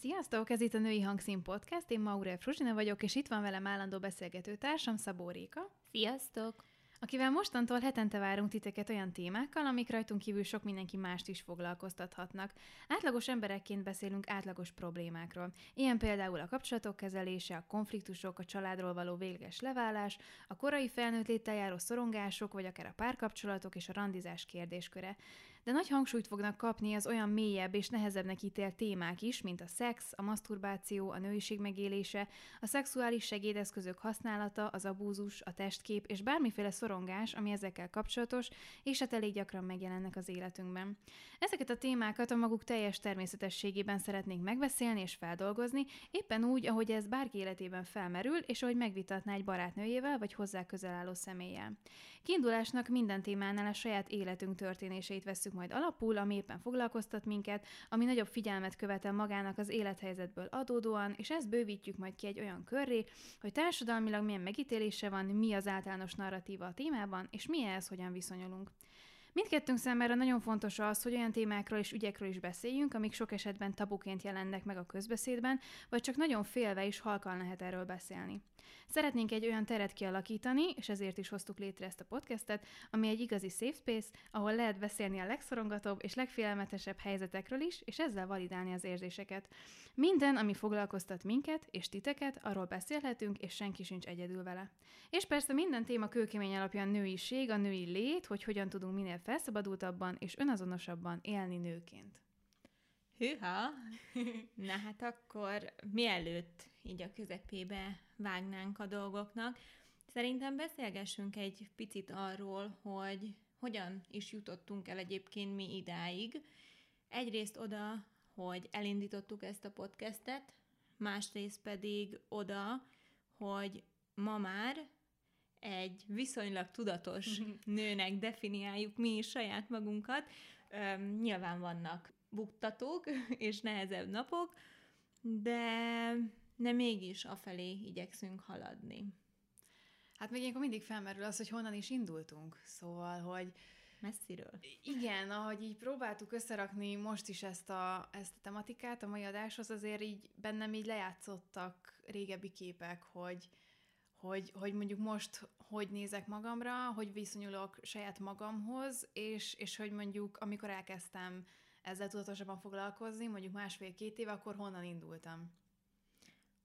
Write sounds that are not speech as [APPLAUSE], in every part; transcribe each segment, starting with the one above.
Sziasztok! Ez itt a Női Hangszín Podcast, én Maurel Fruzsina vagyok, és itt van velem állandó beszélgető társam, Szabó Réka. Sziasztok! akivel mostantól hetente várunk titeket olyan témákkal, amik rajtunk kívül sok mindenki mást is foglalkoztathatnak. Átlagos emberekként beszélünk átlagos problémákról. Ilyen például a kapcsolatok kezelése, a konfliktusok, a családról való végleges leválás, a korai felnőtt léttel járó szorongások, vagy akár a párkapcsolatok és a randizás kérdésköre. De nagy hangsúlyt fognak kapni az olyan mélyebb és nehezebbnek ítélt témák is, mint a szex, a maszturbáció, a nőiség megélése, a szexuális segédeszközök használata, az abúzus, a testkép és bármiféle szor szorongás, ami ezekkel kapcsolatos, és hát elég gyakran megjelennek az életünkben. Ezeket a témákat a maguk teljes természetességében szeretnénk megbeszélni és feldolgozni, éppen úgy, ahogy ez bárki életében felmerül, és ahogy megvitatná egy barátnőjével vagy hozzá közel álló személlyel. Kiindulásnak minden témánál a saját életünk történéseit veszük majd alapul, ami éppen foglalkoztat minket, ami nagyobb figyelmet követel magának az élethelyzetből adódóan, és ezt bővítjük majd ki egy olyan körré, hogy társadalmilag milyen megítélése van, mi az általános narratíva a témában, és mi ehhez hogyan viszonyulunk. Mindkettőnk számára nagyon fontos az, hogy olyan témákról és ügyekről is beszéljünk, amik sok esetben tabuként jelennek meg a közbeszédben, vagy csak nagyon félve is halkan lehet erről beszélni. Szeretnénk egy olyan teret kialakítani, és ezért is hoztuk létre ezt a podcastet, ami egy igazi safe space, ahol lehet beszélni a legszorongatóbb és legfélelmetesebb helyzetekről is, és ezzel validálni az érzéseket. Minden, ami foglalkoztat minket és titeket, arról beszélhetünk, és senki sincs egyedül vele. És persze minden téma kőkemény alapján nőiség, a női lét, hogy hogyan tudunk minél felszabadultabban és önazonosabban élni nőként. Hűha! Na hát akkor mielőtt így a közepébe vágnánk a dolgoknak, szerintem beszélgessünk egy picit arról, hogy hogyan is jutottunk el egyébként mi idáig. Egyrészt oda, hogy elindítottuk ezt a podcastet, másrészt pedig oda, hogy ma már egy viszonylag tudatos [LAUGHS] nőnek definiáljuk mi is saját magunkat. Üm, nyilván vannak buktatók [LAUGHS] és nehezebb napok, de, de mégis afelé igyekszünk haladni. Hát még ilyenkor mindig felmerül az, hogy honnan is indultunk. Szóval, hogy Messziről. Igen, ahogy így próbáltuk összerakni most is ezt a, ezt a tematikát a mai adáshoz, azért így bennem így lejátszottak régebbi képek, hogy, hogy, hogy mondjuk most hogy nézek magamra, hogy viszonyulok saját magamhoz, és, és hogy mondjuk amikor elkezdtem ezzel tudatosabban foglalkozni, mondjuk másfél-két év, akkor honnan indultam.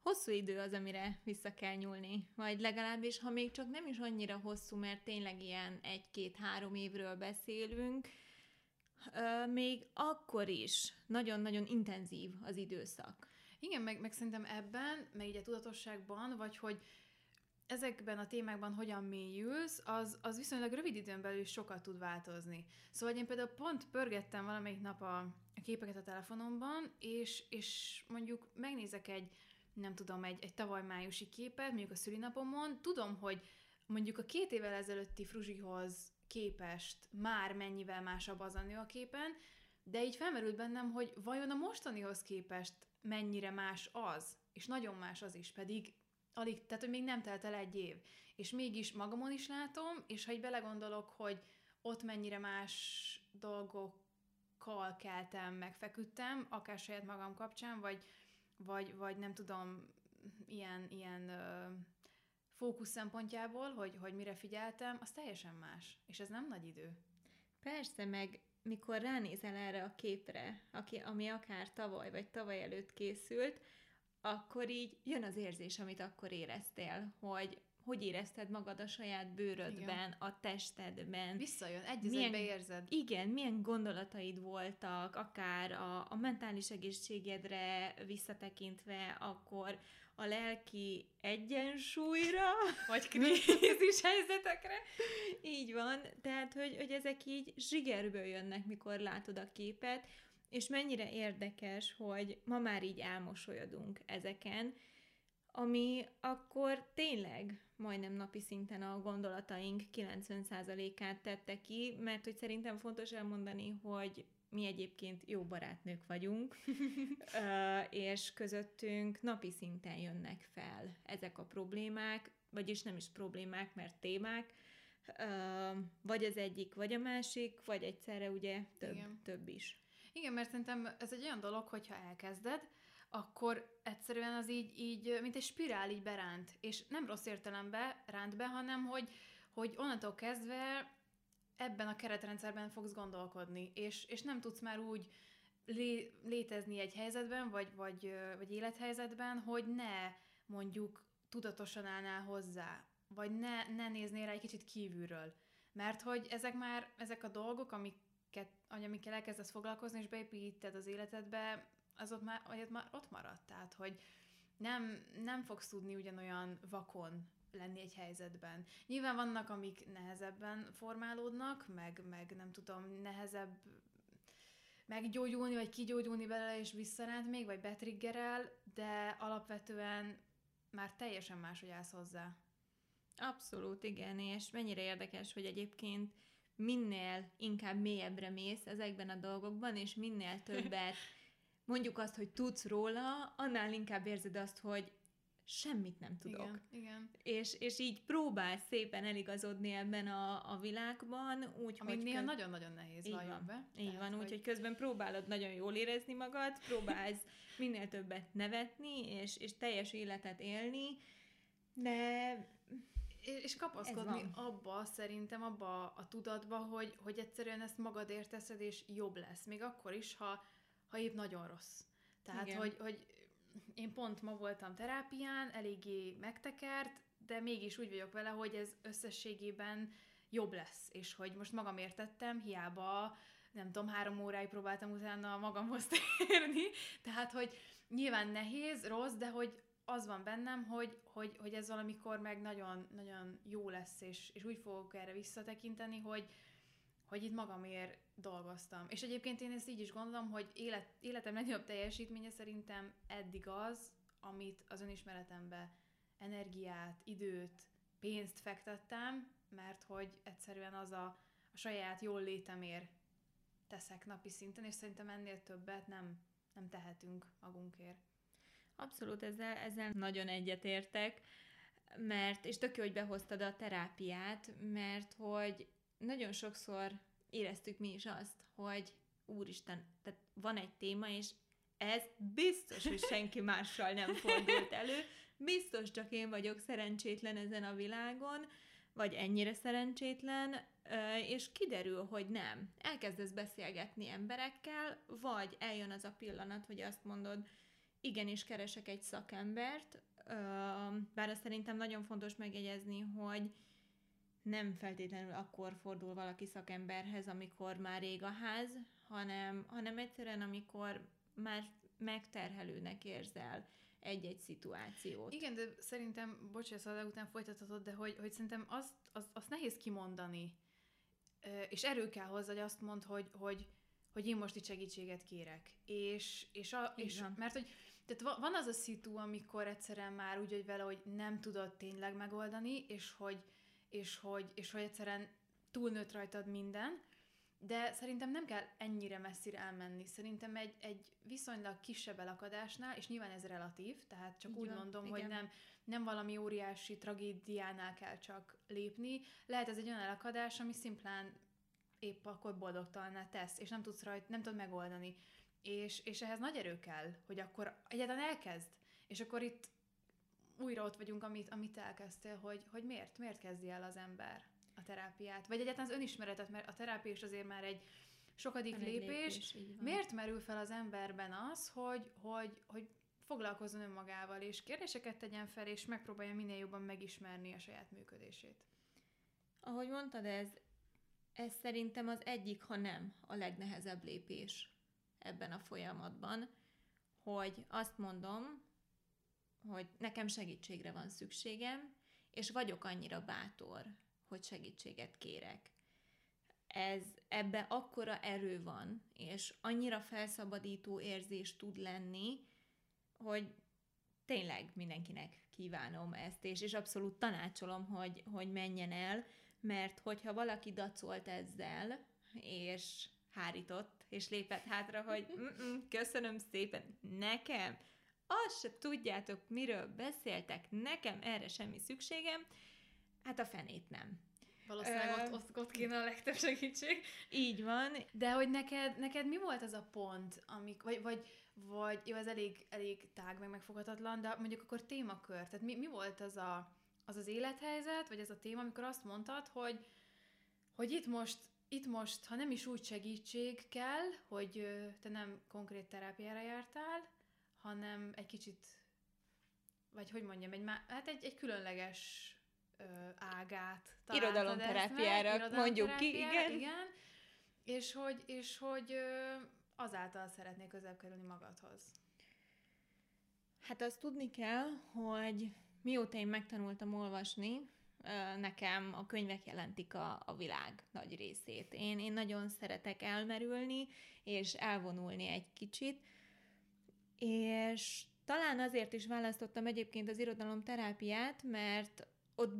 Hosszú idő az, amire vissza kell nyúlni. Vagy legalábbis, ha még csak nem is annyira hosszú, mert tényleg ilyen egy-két-három évről beszélünk, még akkor is nagyon-nagyon intenzív az időszak. Igen, meg, meg szerintem ebben, meg így a tudatosságban, vagy hogy ezekben a témákban hogyan mélyülsz, az, az viszonylag rövid időn belül sokat tud változni. Szóval én például pont pörgettem valamelyik nap a, a képeket a telefonomban, és, és mondjuk megnézek egy, nem tudom, egy, egy tavaly májusi képet, mondjuk a szülinapomon, tudom, hogy mondjuk a két évvel ezelőtti Fruzsihoz képest már mennyivel másabb az a nő a képen, de így felmerült bennem, hogy vajon a mostanihoz képest mennyire más az, és nagyon más az is, pedig alig, tehát hogy még nem telt el egy év. És mégis magamon is látom, és ha így belegondolok, hogy ott mennyire más dolgokkal keltem, megfeküdtem, akár saját magam kapcsán, vagy, vagy, vagy nem tudom, ilyen, ilyen ö, fókusz szempontjából, hogy, hogy mire figyeltem, az teljesen más. És ez nem nagy idő. Persze, meg mikor ránézel erre a képre, aki, ami akár tavaly vagy tavaly előtt készült, akkor így jön az érzés, amit akkor éreztél, hogy hogy érezted magad a saját bőrödben, igen. a testedben. Visszajön, egy érzed. Igen, milyen gondolataid voltak, akár a, a mentális egészségedre visszatekintve, akkor a lelki egyensúlyra, [LAUGHS] vagy krízis helyzetekre. Így van, tehát, hogy, hogy ezek így zsigerből jönnek, mikor látod a képet, és mennyire érdekes, hogy ma már így elmosolyodunk ezeken, ami akkor tényleg majdnem napi szinten a gondolataink 90%-át tette ki, mert hogy szerintem fontos elmondani, hogy mi egyébként jó barátnők vagyunk, [LAUGHS] és közöttünk napi szinten jönnek fel ezek a problémák, vagyis nem is problémák, mert témák, vagy az egyik, vagy a másik, vagy egyszerre ugye több, több is. Igen, mert szerintem ez egy olyan dolog, hogyha elkezded, akkor egyszerűen az így, így, mint egy spirál így beránt. És nem rossz értelemben ránt be, hanem hogy, hogy onnantól kezdve ebben a keretrendszerben fogsz gondolkodni, és, és nem tudsz már úgy lé, létezni egy helyzetben, vagy, vagy, vagy élethelyzetben, hogy ne mondjuk tudatosan állnál hozzá, vagy ne, ne néznél rá egy kicsit kívülről. Mert hogy ezek már, ezek a dolgok, amiket, amikkel elkezdesz foglalkozni, és beépíted az életedbe, az ott már, vagy ott már ott maradt. Tehát, hogy nem, nem fogsz tudni ugyanolyan vakon lenni egy helyzetben. Nyilván vannak, amik nehezebben formálódnak, meg, meg nem tudom, nehezebb meggyógyulni, vagy kigyógyulni belőle, és visszaránt még, vagy betriggerel, de alapvetően már teljesen máshogy állsz hozzá. Abszolút, igen, és mennyire érdekes, hogy egyébként minél inkább mélyebbre mész ezekben a dolgokban, és minél többet [LAUGHS] mondjuk azt, hogy tudsz róla, annál inkább érzed azt, hogy semmit nem tudok. Igen, igen. És, és így próbál szépen eligazodni ebben a, a világban, úgy, Ami hogy... néha köz... nagyon-nagyon nehéz, így van, be. Így Tehát, van, hogy... úgyhogy közben próbálod nagyon jól érezni magad, próbálsz minél többet nevetni, és, és teljes életet élni, de és kapaszkodni abba, szerintem abba a tudatba, hogy, hogy egyszerűen ezt magad érteszed, és jobb lesz. Még akkor is, ha, ha épp nagyon rossz. Tehát, hogy, hogy én pont ma voltam terápián, eléggé megtekert, de mégis úgy vagyok vele, hogy ez összességében jobb lesz, és hogy most magam értettem, hiába nem tudom, három óráig próbáltam utána magamhoz [LAUGHS] térni, tehát, hogy nyilván nehéz, rossz, de hogy az van bennem, hogy, hogy, hogy ez valamikor meg nagyon, nagyon jó lesz, és, és úgy fogok erre visszatekinteni, hogy, hogy itt magamért dolgoztam. És egyébként én ezt így is gondolom, hogy élet, életem legnagyobb teljesítménye szerintem eddig az, amit az önismeretembe energiát, időt, pénzt fektettem, mert hogy egyszerűen az a, a saját jól létemért teszek napi szinten, és szerintem ennél többet nem, nem tehetünk magunkért. Abszolút, ezzel, ezzel nagyon egyetértek, mert, és tök jó, hogy behoztad a terápiát, mert hogy nagyon sokszor éreztük mi is azt, hogy úristen, tehát van egy téma, és ez biztos, hogy senki mással nem fordult elő, biztos csak én vagyok szerencsétlen ezen a világon, vagy ennyire szerencsétlen, és kiderül, hogy nem. Elkezdesz beszélgetni emberekkel, vagy eljön az a pillanat, hogy azt mondod, igenis keresek egy szakembert, bár azt szerintem nagyon fontos megjegyezni, hogy nem feltétlenül akkor fordul valaki szakemberhez, amikor már rég a ház, hanem, hanem egyszerűen, amikor már megterhelőnek érzel egy-egy szituációt. Igen, de szerintem, bocsánat, az után folytathatod, de hogy, hogy szerintem azt, azt, azt nehéz kimondani, és erő kell hozzá, hogy azt mond, hogy, hogy, hogy én most itt segítséget kérek. És, és, a, és mert hogy tehát van az a szitu, amikor egyszerűen már úgy vagy vele, hogy nem tudod tényleg megoldani, és hogy, és hogy, és hogy egyszerűen túlnőtt rajtad minden, de szerintem nem kell ennyire messzire elmenni. Szerintem egy, egy viszonylag kisebb elakadásnál, és nyilván ez relatív, tehát csak Így úgy van, mondom, igen. hogy nem, nem valami óriási tragédiánál kell csak lépni. Lehet ez egy olyan elakadás, ami szimplán épp akkor boldogtalanná tesz, és nem tudsz rajt, nem tudod megoldani. És, és ehhez nagy erő kell, hogy akkor egyáltalán elkezd. És akkor itt újra ott vagyunk, amit, amit elkezdtél, hogy, hogy miért, miért kezdi el az ember a terápiát. Vagy egyáltalán az önismeretet, mert a terápia is azért már egy sokadik lépés. lépés miért merül fel az emberben az, hogy, hogy, hogy foglalkozzon önmagával, és kérdéseket tegyen fel, és megpróbálja minél jobban megismerni a saját működését? Ahogy mondtad, ez, ez szerintem az egyik, ha nem a legnehezebb lépés ebben a folyamatban, hogy azt mondom, hogy nekem segítségre van szükségem, és vagyok annyira bátor, hogy segítséget kérek. Ez, ebbe akkora erő van, és annyira felszabadító érzés tud lenni, hogy tényleg mindenkinek kívánom ezt, és, és abszolút tanácsolom, hogy, hogy menjen el, mert hogyha valaki dacolt ezzel, és hárított, és lépett hátra, hogy köszönöm szépen, nekem azt se tudjátok, miről beszéltek, nekem erre semmi szükségem, hát a fenét nem. Valószínűleg ott, ott, ott kéne a legtöbb segítség. Így van. De hogy neked, neked mi volt az a pont, amik, vagy, vagy, vagy jó, ez elég, elég tág, meg megfoghatatlan, de mondjuk akkor témakör. Tehát mi, mi volt az, a, az az élethelyzet, vagy ez a téma, amikor azt mondtad, hogy, hogy itt most itt most, ha nem is úgy segítség kell, hogy te nem konkrét terápiára jártál, hanem egy kicsit, vagy hogy mondjam, egy, hát egy, egy különleges ö, ágát Irodalomterápiára, mondjuk ki, igen. igen. És hogy, és hogy ö, azáltal szeretnék közelebb kerülni magadhoz. Hát azt tudni kell, hogy mióta én megtanultam olvasni, nekem a könyvek jelentik a, a világ nagy részét. Én, én nagyon szeretek elmerülni, és elvonulni egy kicsit, és talán azért is választottam egyébként az irodalomterápiát, mert ott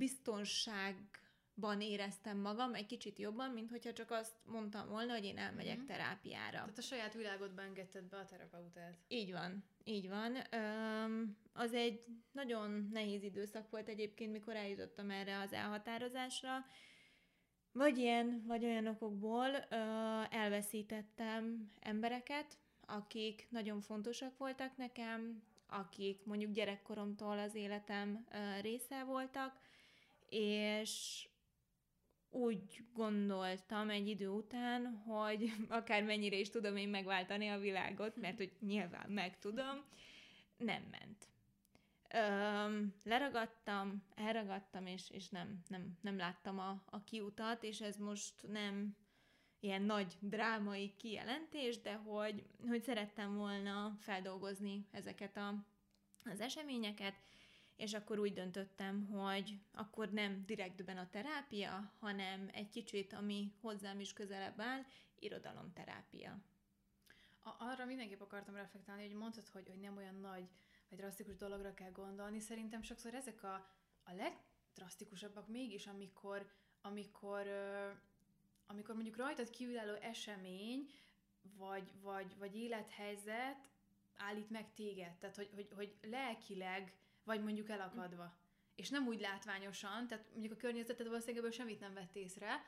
biztonságban éreztem magam egy kicsit jobban, mint hogyha csak azt mondtam volna, hogy én elmegyek mm-hmm. terápiára. Tehát a saját világodba engedted be a terapeutát. Így van, így van. Öm, az egy nagyon nehéz időszak volt egyébként, mikor eljutottam erre az elhatározásra. Vagy ilyen, vagy olyan okokból ö, elveszítettem embereket, akik nagyon fontosak voltak nekem, akik mondjuk gyerekkoromtól az életem része voltak, és úgy gondoltam egy idő után, hogy akár mennyire is tudom én megváltani a világot, mert hogy nyilván meg tudom, nem ment. Öm, leragadtam, elragadtam, és, és nem, nem, nem láttam a, a kiutat, és ez most nem ilyen nagy drámai kijelentés, de hogy, hogy szerettem volna feldolgozni ezeket a, az eseményeket, és akkor úgy döntöttem, hogy akkor nem direktben a terápia, hanem egy kicsit, ami hozzám is közelebb áll, irodalomterápia. Arra mindenképp akartam reflektálni, hogy mondtad, hogy, hogy nem olyan nagy vagy drasztikus dologra kell gondolni. Szerintem sokszor ezek a, a legdrasztikusabbak mégis, amikor, amikor amikor mondjuk rajtad kívülálló esemény, vagy, vagy, vagy élethelyzet állít meg téged, tehát hogy, hogy, hogy lelkileg vagy mondjuk elakadva. Mm. És nem úgy látványosan, tehát mondjuk a környezeted valószínűleg ebből semmit nem vett észre.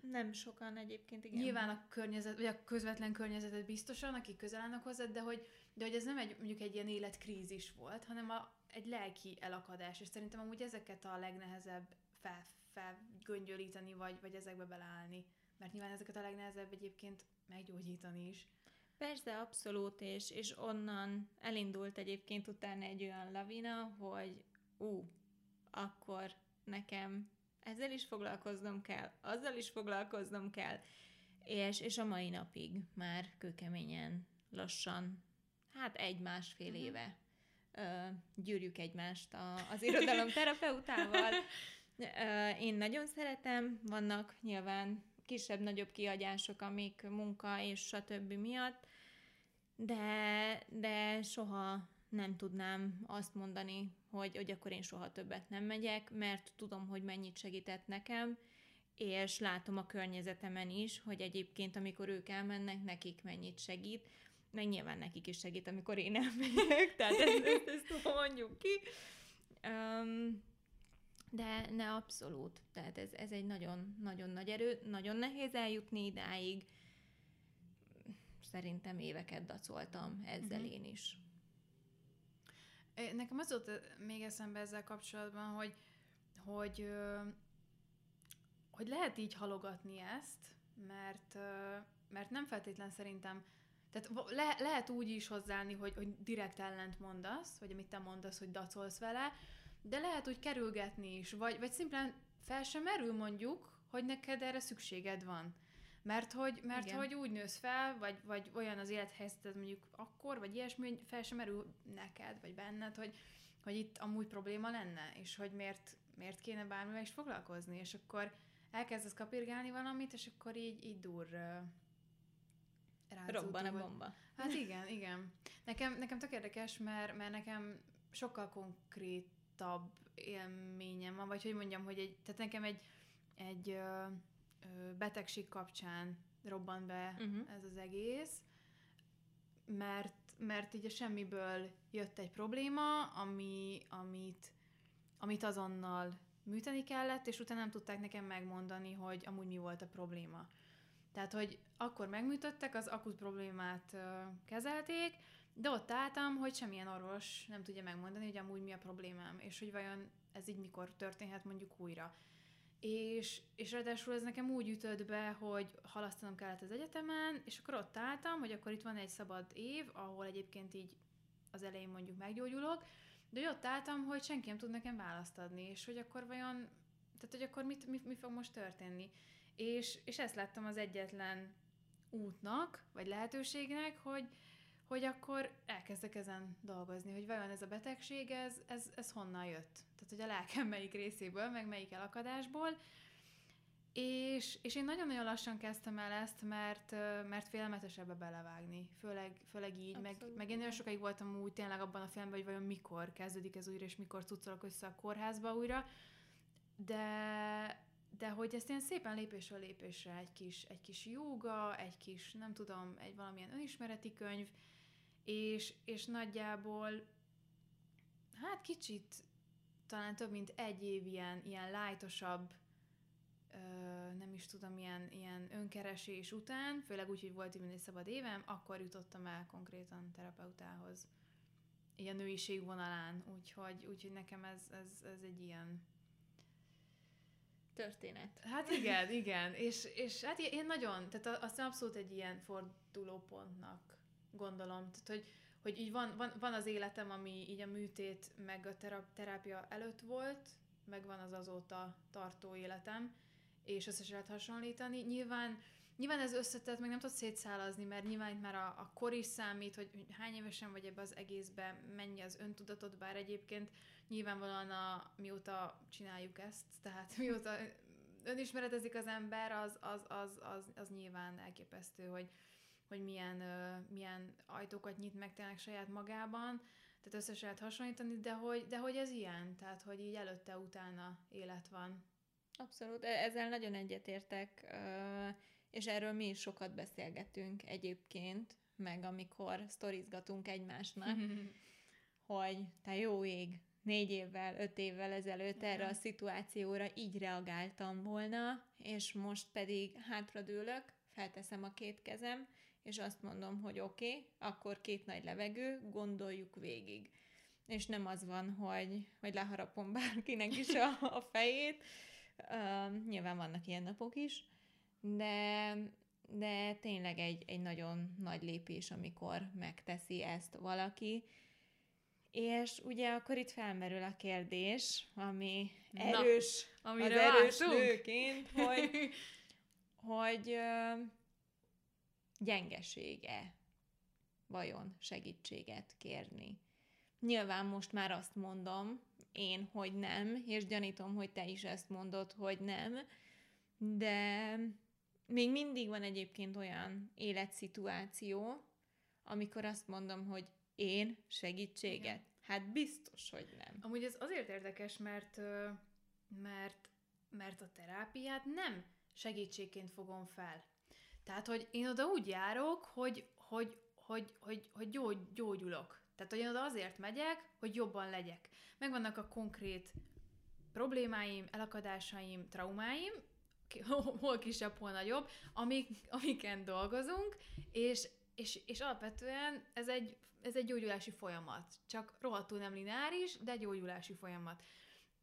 Nem sokan egyébként, igen. Nyilván a környezet, vagy a közvetlen környezetet biztosan, akik közel állnak hozzád, de hogy, de hogy ez nem egy, mondjuk egy ilyen életkrízis volt, hanem a, egy lelki elakadás, és szerintem amúgy ezeket a legnehezebb fel, felgöngyölíteni, vagy, vagy ezekbe beleállni. Mert nyilván ezeket a legnehezebb egyébként meggyógyítani is. Persze, abszolút, és, és onnan elindult egyébként utána egy olyan lavina, hogy ú, akkor nekem ezzel is foglalkoznom kell, azzal is foglalkoznom kell, és, és a mai napig már kőkeményen, lassan, hát egy-másfél uh-huh. éve ö, gyűrjük egymást a, az irodalom terapeutával, én nagyon szeretem, vannak nyilván kisebb-nagyobb kiadások, amik munka és stb. miatt, de, de soha nem tudnám azt mondani, hogy, hogy akkor én soha többet nem megyek, mert tudom, hogy mennyit segített nekem, és látom a környezetemen is, hogy egyébként, amikor ők elmennek, nekik mennyit segít, meg nyilván nekik is segít, amikor én elmegyek, [LAUGHS] tehát ezt, ezt, ezt mondjuk ki. Um, de ne abszolút. Tehát ez, ez egy nagyon, nagyon nagy erő, nagyon nehéz eljutni idáig. Szerintem éveket dacoltam ezzel uh-huh. én is. Nekem az volt még eszembe ezzel kapcsolatban, hogy, hogy, hogy lehet így halogatni ezt, mert, mert nem feltétlen szerintem tehát le, lehet úgy is hozzáállni, hogy, hogy direkt ellent mondasz, vagy amit te mondasz, hogy dacolsz vele, de lehet úgy kerülgetni is, vagy, vagy szimplán fel sem merül mondjuk, hogy neked erre szükséged van. Mert hogy, mert hogy úgy nősz fel, vagy, vagy olyan az élethelyzeted mondjuk akkor, vagy ilyesmi, hogy fel sem merül neked, vagy benned, hogy, hogy itt amúgy probléma lenne, és hogy miért, miért kéne bármivel is foglalkozni, és akkor elkezdesz kapirgálni valamit, és akkor így, így dur Robban a bomba. Hát [LAUGHS] igen, igen. Nekem, nekem tök érdekes, mert, mert nekem sokkal konkrét konkrétabb élményem van, vagy hogy mondjam, hogy egy, tehát nekem egy, egy betegség kapcsán robban be uh-huh. ez az egész, mert, mert így a semmiből jött egy probléma, ami, amit, amit azonnal műteni kellett, és utána nem tudták nekem megmondani, hogy amúgy mi volt a probléma. Tehát, hogy akkor megműtöttek, az akut problémát ö, kezelték, de ott álltam, hogy semmilyen orvos nem tudja megmondani, hogy amúgy mi a problémám, és hogy vajon ez így mikor történhet mondjuk újra. És, és ráadásul ez nekem úgy ütött be, hogy halasztanom kellett az egyetemen, és akkor ott álltam, hogy akkor itt van egy szabad év, ahol egyébként így az elején mondjuk meggyógyulok, de ott álltam, hogy senki nem tud nekem választ adni, és hogy akkor vajon, tehát hogy akkor mit, mi, mi fog most történni. És, és ezt láttam az egyetlen útnak, vagy lehetőségnek, hogy, hogy akkor elkezdek ezen dolgozni, hogy vajon ez a betegség, ez, ez, ez honnan jött. Tehát, hogy a lelkem melyik részéből, meg melyik elakadásból. És, és én nagyon-nagyon lassan kezdtem el ezt, mert, mert félelmetes ebbe belevágni. Főleg, főleg így, meg, meg én nagyon sokáig voltam úgy tényleg abban a filmben, hogy vajon mikor kezdődik ez újra, és mikor cuccolok össze a kórházba újra. De, de hogy ezt ilyen szépen lépésről lépésre, egy kis, egy kis jóga, egy kis, nem tudom, egy valamilyen önismereti könyv, és, és nagyjából hát kicsit talán több mint egy év ilyen, ilyen lájtosabb, ö, nem is tudom, ilyen, ilyen önkeresés után, főleg úgy, hogy volt így egy szabad évem, akkor jutottam el konkrétan terapeutához. A nőiség vonalán, úgyhogy, úgyhogy nekem ez, ez, ez egy ilyen történet. Hát igen, igen, és, és hát én nagyon, tehát azt abszolút egy ilyen fordulópontnak gondolom. Tehát, hogy, hogy így van, van, van az életem, ami így a műtét meg a terápia előtt volt, meg van az azóta tartó életem, és össze lehet hasonlítani. Nyilván, nyilván ez összetett, meg nem tudsz szétszálazni, mert nyilván már a, a kor is számít, hogy hány évesen vagy ebbe az egészbe, mennyi az öntudatod, bár egyébként nyilvánvalóan a, mióta csináljuk ezt, tehát [LAUGHS] mióta önismeretezik az ember, az, az, az, az, az nyilván elképesztő, hogy, hogy milyen, milyen ajtókat nyit meg tényleg saját magában, tehát össze lehet hasonlítani, de hogy, de hogy ez ilyen, tehát hogy így előtte-utána élet van. Abszolút, e-, ezzel nagyon egyetértek, és erről mi is sokat beszélgetünk egyébként, meg amikor sztorizgatunk egymásnak, [LAUGHS] hogy te jó ég, négy évvel, öt évvel ezelőtt erre a szituációra így reagáltam volna, és most pedig hátradőlök, felteszem a két kezem, és azt mondom, hogy oké, okay, akkor két nagy levegő, gondoljuk végig. És nem az van, hogy, hogy leharapom [LAUGHS] bárkinek is a, a fejét. Uh, nyilván vannak ilyen napok is, de, de tényleg egy, egy nagyon nagy lépés, amikor megteszi ezt valaki. És ugye akkor itt felmerül a kérdés, ami erős, Na, az erős nőként, hogy, [LAUGHS] hogy gyengesége vajon segítséget kérni. Nyilván most már azt mondom én, hogy nem, és gyanítom, hogy te is ezt mondod, hogy nem, de még mindig van egyébként olyan életszituáció, amikor azt mondom, hogy én segítséget. Igen. Hát biztos, hogy nem. Amúgy ez azért érdekes, mert, mert, mert a terápiát nem segítségként fogom fel. Tehát, hogy én oda úgy járok, hogy, hogy, hogy, hogy, hogy gyógy, gyógyulok. Tehát, hogy én oda azért megyek, hogy jobban legyek. Megvannak a konkrét problémáim, elakadásaim, traumáim, [LAUGHS] hol kisebb, hol nagyobb, amik, amiken dolgozunk, és, és, és alapvetően ez egy, ez egy gyógyulási folyamat. Csak rohadtul nem lineáris, de gyógyulási folyamat.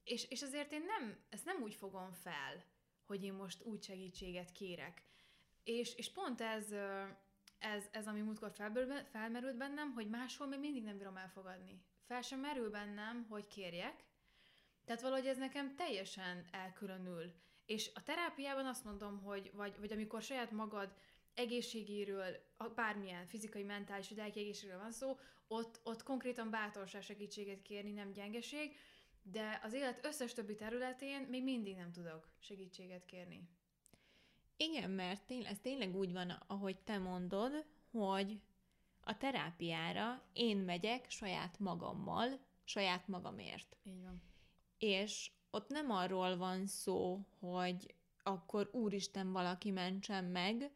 És, és azért én nem, ezt nem úgy fogom fel, hogy én most úgy segítséget kérek. És, és pont ez, ez, ez ami múltkor felmerült bennem, hogy máshol még mindig nem bírom elfogadni. Fel sem merül bennem, hogy kérjek, tehát valahogy ez nekem teljesen elkülönül. És a terápiában azt mondom, hogy vagy, vagy amikor saját magad egészségéről, bármilyen fizikai, mentális vagy lelki egészségről van szó, ott, ott konkrétan bátorság segítséget kérni, nem gyengeség, de az élet összes többi területén még mindig nem tudok segítséget kérni. Igen, mert tény, ez tényleg úgy van, ahogy te mondod, hogy a terápiára én megyek saját magammal, saját magamért. Így van. És ott nem arról van szó, hogy akkor úristen valaki mentsen meg,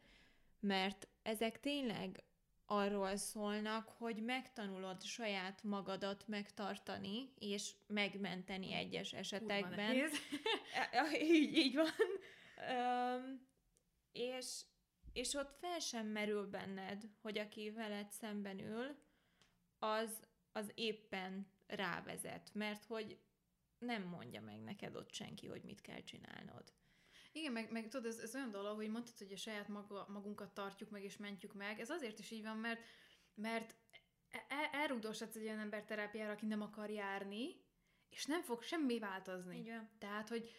mert ezek tényleg arról szólnak, hogy megtanulod saját magadat megtartani, és megmenteni egyes esetekben. [LAUGHS] így, így van. Um, és, és ott fel sem merül benned, hogy aki veled szemben ül, az, az éppen rávezet, mert hogy nem mondja meg neked ott senki, hogy mit kell csinálnod. Igen, meg, meg tudod, ez, ez olyan dolog, hogy mondtad, hogy a saját maga, magunkat tartjuk meg és mentjük meg. Ez azért is így van, mert, mert el, elrugdoshatsz egy olyan ember terápiára, aki nem akar járni, és nem fog semmi változni. Igen. Tehát, hogy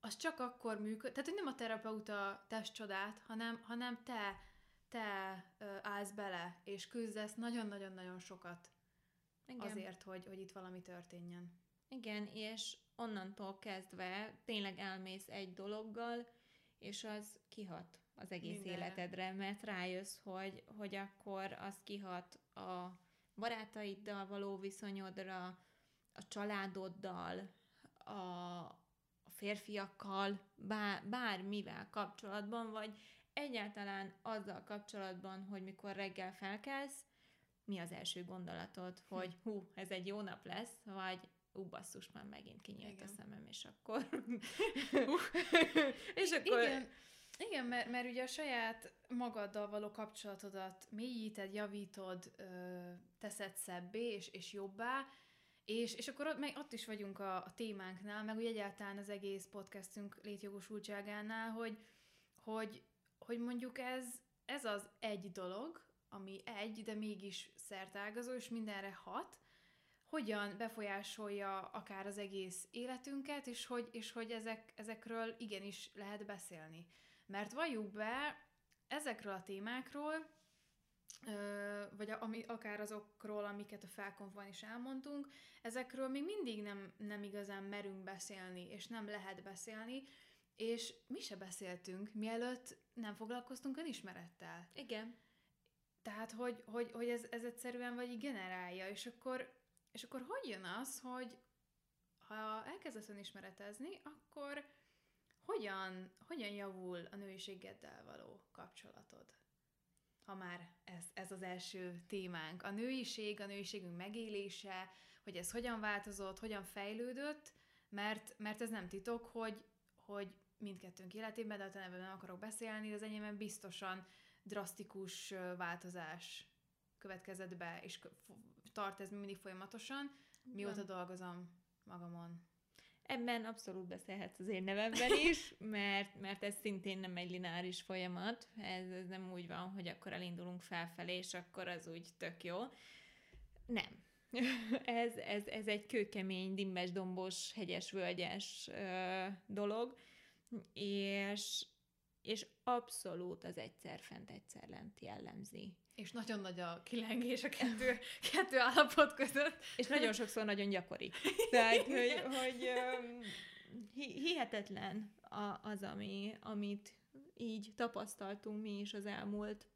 az csak akkor működik, tehát, hogy nem a terapeuta tesz csodát, hanem, hanem te, te állsz bele, és küzdesz nagyon-nagyon-nagyon sokat Igen. azért, hogy, hogy itt valami történjen. Igen, és onnantól kezdve tényleg elmész egy dologgal, és az kihat az egész Mindenre. életedre, mert rájössz, hogy, hogy akkor az kihat a barátaiddal való viszonyodra, a családoddal, a férfiakkal, bár, bármivel kapcsolatban, vagy egyáltalán azzal kapcsolatban, hogy mikor reggel felkelsz, mi az első gondolatod, hogy hm. hú, ez egy jó nap lesz, vagy ú, basszus, már megint kinyílt Igen. a szemem, és akkor... [LAUGHS] és akkor... Igen. Igen, mert, mert ugye a saját magaddal való kapcsolatodat mélyíted, javítod, teszed szebbé és, és jobbá, és, és akkor ott, meg ott is vagyunk a, a témánknál, meg ugye egyáltalán az egész podcastünk létjogosultságánál, hogy, hogy, hogy mondjuk ez, ez az egy dolog, ami egy, de mégis szertágazó, és mindenre hat, hogyan befolyásolja akár az egész életünket, és hogy, és hogy ezek, ezekről igenis lehet beszélni. Mert valljuk be, ezekről a témákról, vagy ami, akár azokról, amiket a felkonfban is elmondtunk, ezekről még mindig nem, nem igazán merünk beszélni, és nem lehet beszélni, és mi se beszéltünk, mielőtt nem foglalkoztunk önismerettel. Igen. Tehát, hogy, hogy, hogy ez, ez egyszerűen vagy generálja, és akkor és akkor hogy jön az, hogy ha elkezdesz önismeretezni, akkor hogyan, hogyan javul a nőiségeddel való kapcsolatod? Ha már ez, ez az első témánk. A nőiség, a nőiségünk megélése, hogy ez hogyan változott, hogyan fejlődött, mert, mert ez nem titok, hogy, hogy mindkettőnk életében, de a ebben nem akarok beszélni, de az enyémben biztosan drasztikus változás következett be, és tart ez mindig folyamatosan, mióta dolgozom magamon. Ebben abszolút beszélhetsz az én nevemben is, [LAUGHS] mert, mert ez szintén nem egy lineáris folyamat, ez, ez nem úgy van, hogy akkor elindulunk felfelé, és akkor az úgy tök jó. Nem. [LAUGHS] ez, ez, ez egy kőkemény, dimbes, dombos, hegyes, völgyes ö, dolog, és, és abszolút az egyszer fent, egyszer lent jellemzi. És nagyon nagy a kilengés a kettő, [LAUGHS] kettő állapot között. És nagyon sokszor nagyon gyakori. [LAUGHS] Tehát, hogy, hogy um, hihetetlen az, ami, amit így tapasztaltunk mi is az elmúlt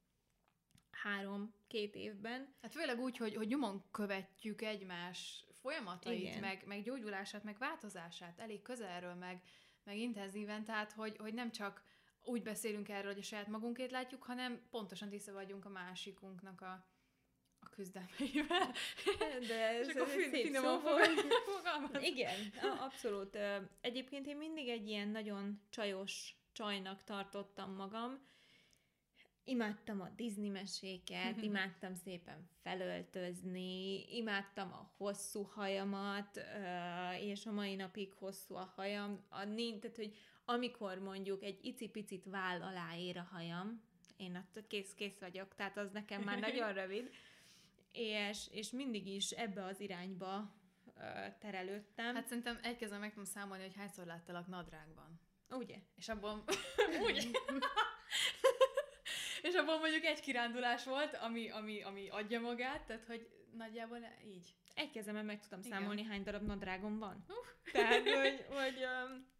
három-két évben. Hát főleg úgy, hogy, hogy nyomon követjük egymás folyamatait, meg, meg gyógyulását, meg változását elég közelről, meg, meg intenzíven, tehát hogy, hogy nem csak úgy beszélünk erről, hogy a saját magunkét látjuk, hanem pontosan tiszta vagyunk a másikunknak a, a küzdelmeivel. [LAUGHS] De ez, ez szép szó Igen, abszolút. Egyébként én mindig egy ilyen nagyon csajos csajnak tartottam magam. Imádtam a Disney meséket, [LAUGHS] imádtam szépen felöltözni, imádtam a hosszú hajamat, és a mai napig hosszú a hajam. A, tehát, hogy amikor mondjuk egy icipicit váll alá ér a hajam, én attól kész-kész vagyok, tehát az nekem már nagyon [LAUGHS] rövid, és, és mindig is ebbe az irányba terelődtem. Hát szerintem egy kezem meg tudom számolni, hogy hányszor láttalak nadrágban. Ugye? És abban... Ugye? [LAUGHS] [LAUGHS] és abban mondjuk egy kirándulás volt, ami, ami, ami adja magát, tehát hogy nagyjából így. Egy kezemen meg tudom Igen. számolni, hány darab nadrágom van. Uh. Tehát, hogy, hogy um,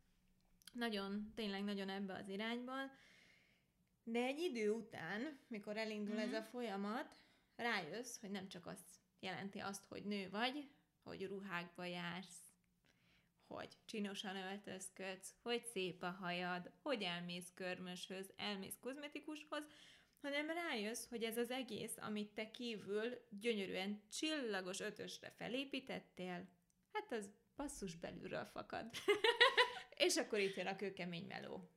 nagyon, tényleg nagyon ebbe az irányban. De egy idő után, mikor elindul mm-hmm. ez a mhm. folyamat, rájössz, hogy nem csak azt jelenti azt, hogy nő vagy, hogy ruhákba jársz, hogy csinosan öltözködsz, hogy szép a hajad, hogy elmész körmöshöz, elmész kozmetikushoz, hanem rájössz, hogy ez az egész, amit te kívül gyönyörűen csillagos ötösre felépítettél, hát az passzus belülről fakad. [LAUGHS] És akkor itt jön a kőkemény meló.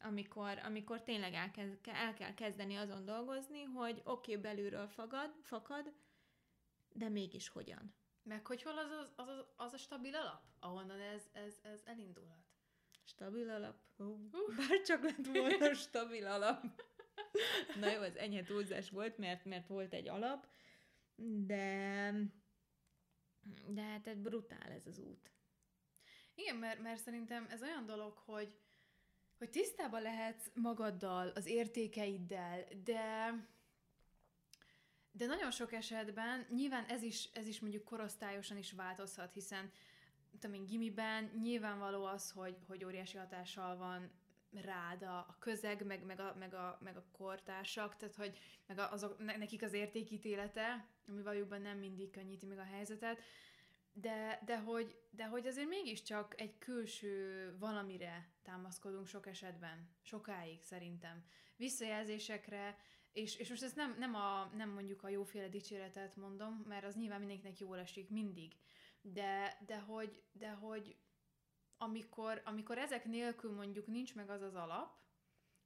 Amikor, amikor tényleg el, kell, el kell kezdeni azon dolgozni, hogy oké, okay, belülről fakad, fakad, de mégis hogyan. Meg hogy hol az, az, az, az, a stabil alap, ahonnan ez, ez, ez elindulhat. Stabil alap? Uh, bár csak lett volna stabil alap. Na jó, az enyhe túlzás volt, mert, mert volt egy alap, de de hát ez brutál ez az út. Igen, mert, mert szerintem ez olyan dolog, hogy, hogy tisztában lehetsz magaddal, az értékeiddel, de de nagyon sok esetben nyilván ez is, ez is mondjuk korosztályosan is változhat, hiszen tudom én, gimiben nyilvánvaló az, hogy, hogy óriási hatással van rád a, a közeg, meg, meg, a, meg, a, meg a kortársak, tehát hogy meg azok, nekik az értékítélete, ami valójában nem mindig könnyíti meg a helyzetet, de, de, hogy, de hogy azért mégiscsak egy külső valamire támaszkodunk sok esetben, sokáig szerintem. Visszajelzésekre, és, és most ezt nem, nem, a, nem mondjuk a jóféle dicséretet mondom, mert az nyilván mindenkinek jól esik mindig, de, de, hogy, de hogy amikor, amikor ezek nélkül mondjuk nincs meg az az alap,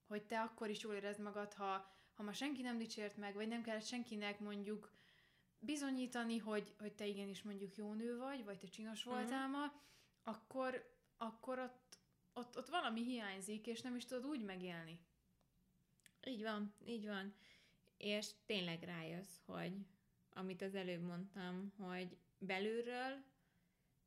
hogy te akkor is jól érezd magad, ha, ha ma senki nem dicsért meg, vagy nem kellett senkinek mondjuk bizonyítani, hogy, hogy te igenis mondjuk jó nő vagy, vagy te csinos mhm. voltál uh-huh. ma, akkor, akkor ott, ott, ott valami hiányzik, és nem is tudod úgy megélni. Így van, így van. És tényleg rájössz, hogy amit az előbb mondtam, hogy belülről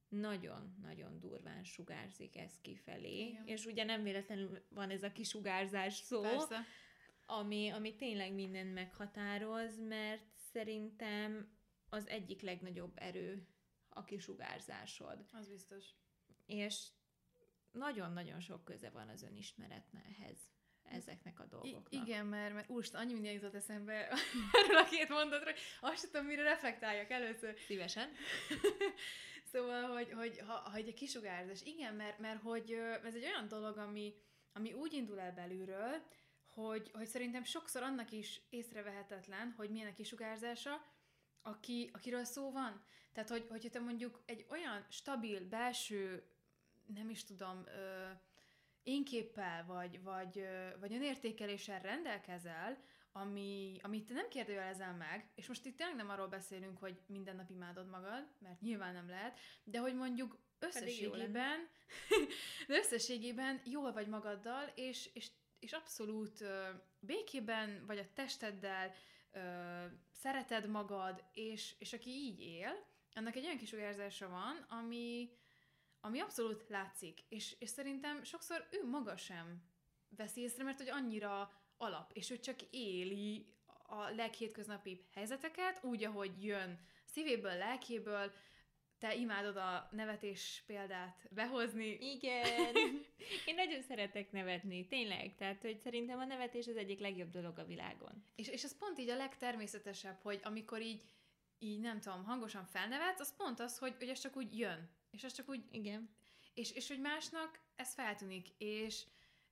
nagyon-nagyon durván sugárzik ez kifelé, Igen. és ugye nem véletlenül van ez a kisugárzás szó, Persze. Ami, ami tényleg mindent meghatároz, mert szerintem az egyik legnagyobb erő a kisugárzásod. Az biztos. És nagyon-nagyon sok köze van az önismerethez ezeknek a dolgoknak. I- igen, mert, mert úrst, annyi minden jutott eszembe [LAUGHS] erről a két mondatra, hogy azt tudom, mire reflektáljak először. Szívesen. [LAUGHS] szóval, hogy, hogy ha, ha egy kisugárzás, igen, mert, mert hogy ez egy olyan dolog, ami, ami úgy indul el belülről, hogy, hogy szerintem sokszor annak is észrevehetetlen, hogy milyen a kisugárzása, aki, akiről szó van. Tehát, hogy, hogyha te mondjuk egy olyan stabil, belső, nem is tudom, ö, énképpel, vagy, vagy, ö, vagy önértékeléssel rendelkezel, ami, amit te nem kérdőjelezel meg, és most itt tényleg nem arról beszélünk, hogy minden nap imádod magad, mert nyilván nem lehet, de hogy mondjuk összességében, [LAUGHS] de összességében jól vagy magaddal, és, és és abszolút ö, békében vagy a testeddel, ö, szereted magad, és, és aki így él, annak egy olyan kisugárzása van, ami, ami abszolút látszik, és, és szerintem sokszor ő maga sem veszi észre, mert hogy annyira alap, és ő csak éli a leghétköznapibb helyzeteket, úgy, ahogy jön szívéből, lelkéből, te imádod a nevetés példát behozni. Igen. [LAUGHS] Én nagyon szeretek nevetni, tényleg. Tehát, hogy szerintem a nevetés az egyik legjobb dolog a világon. És, és ez pont így a legtermészetesebb, hogy amikor így, így nem tudom, hangosan felnevetsz, az pont az, hogy, hogy ez csak úgy jön. És ez csak úgy... Igen. És, és hogy másnak ez feltűnik. És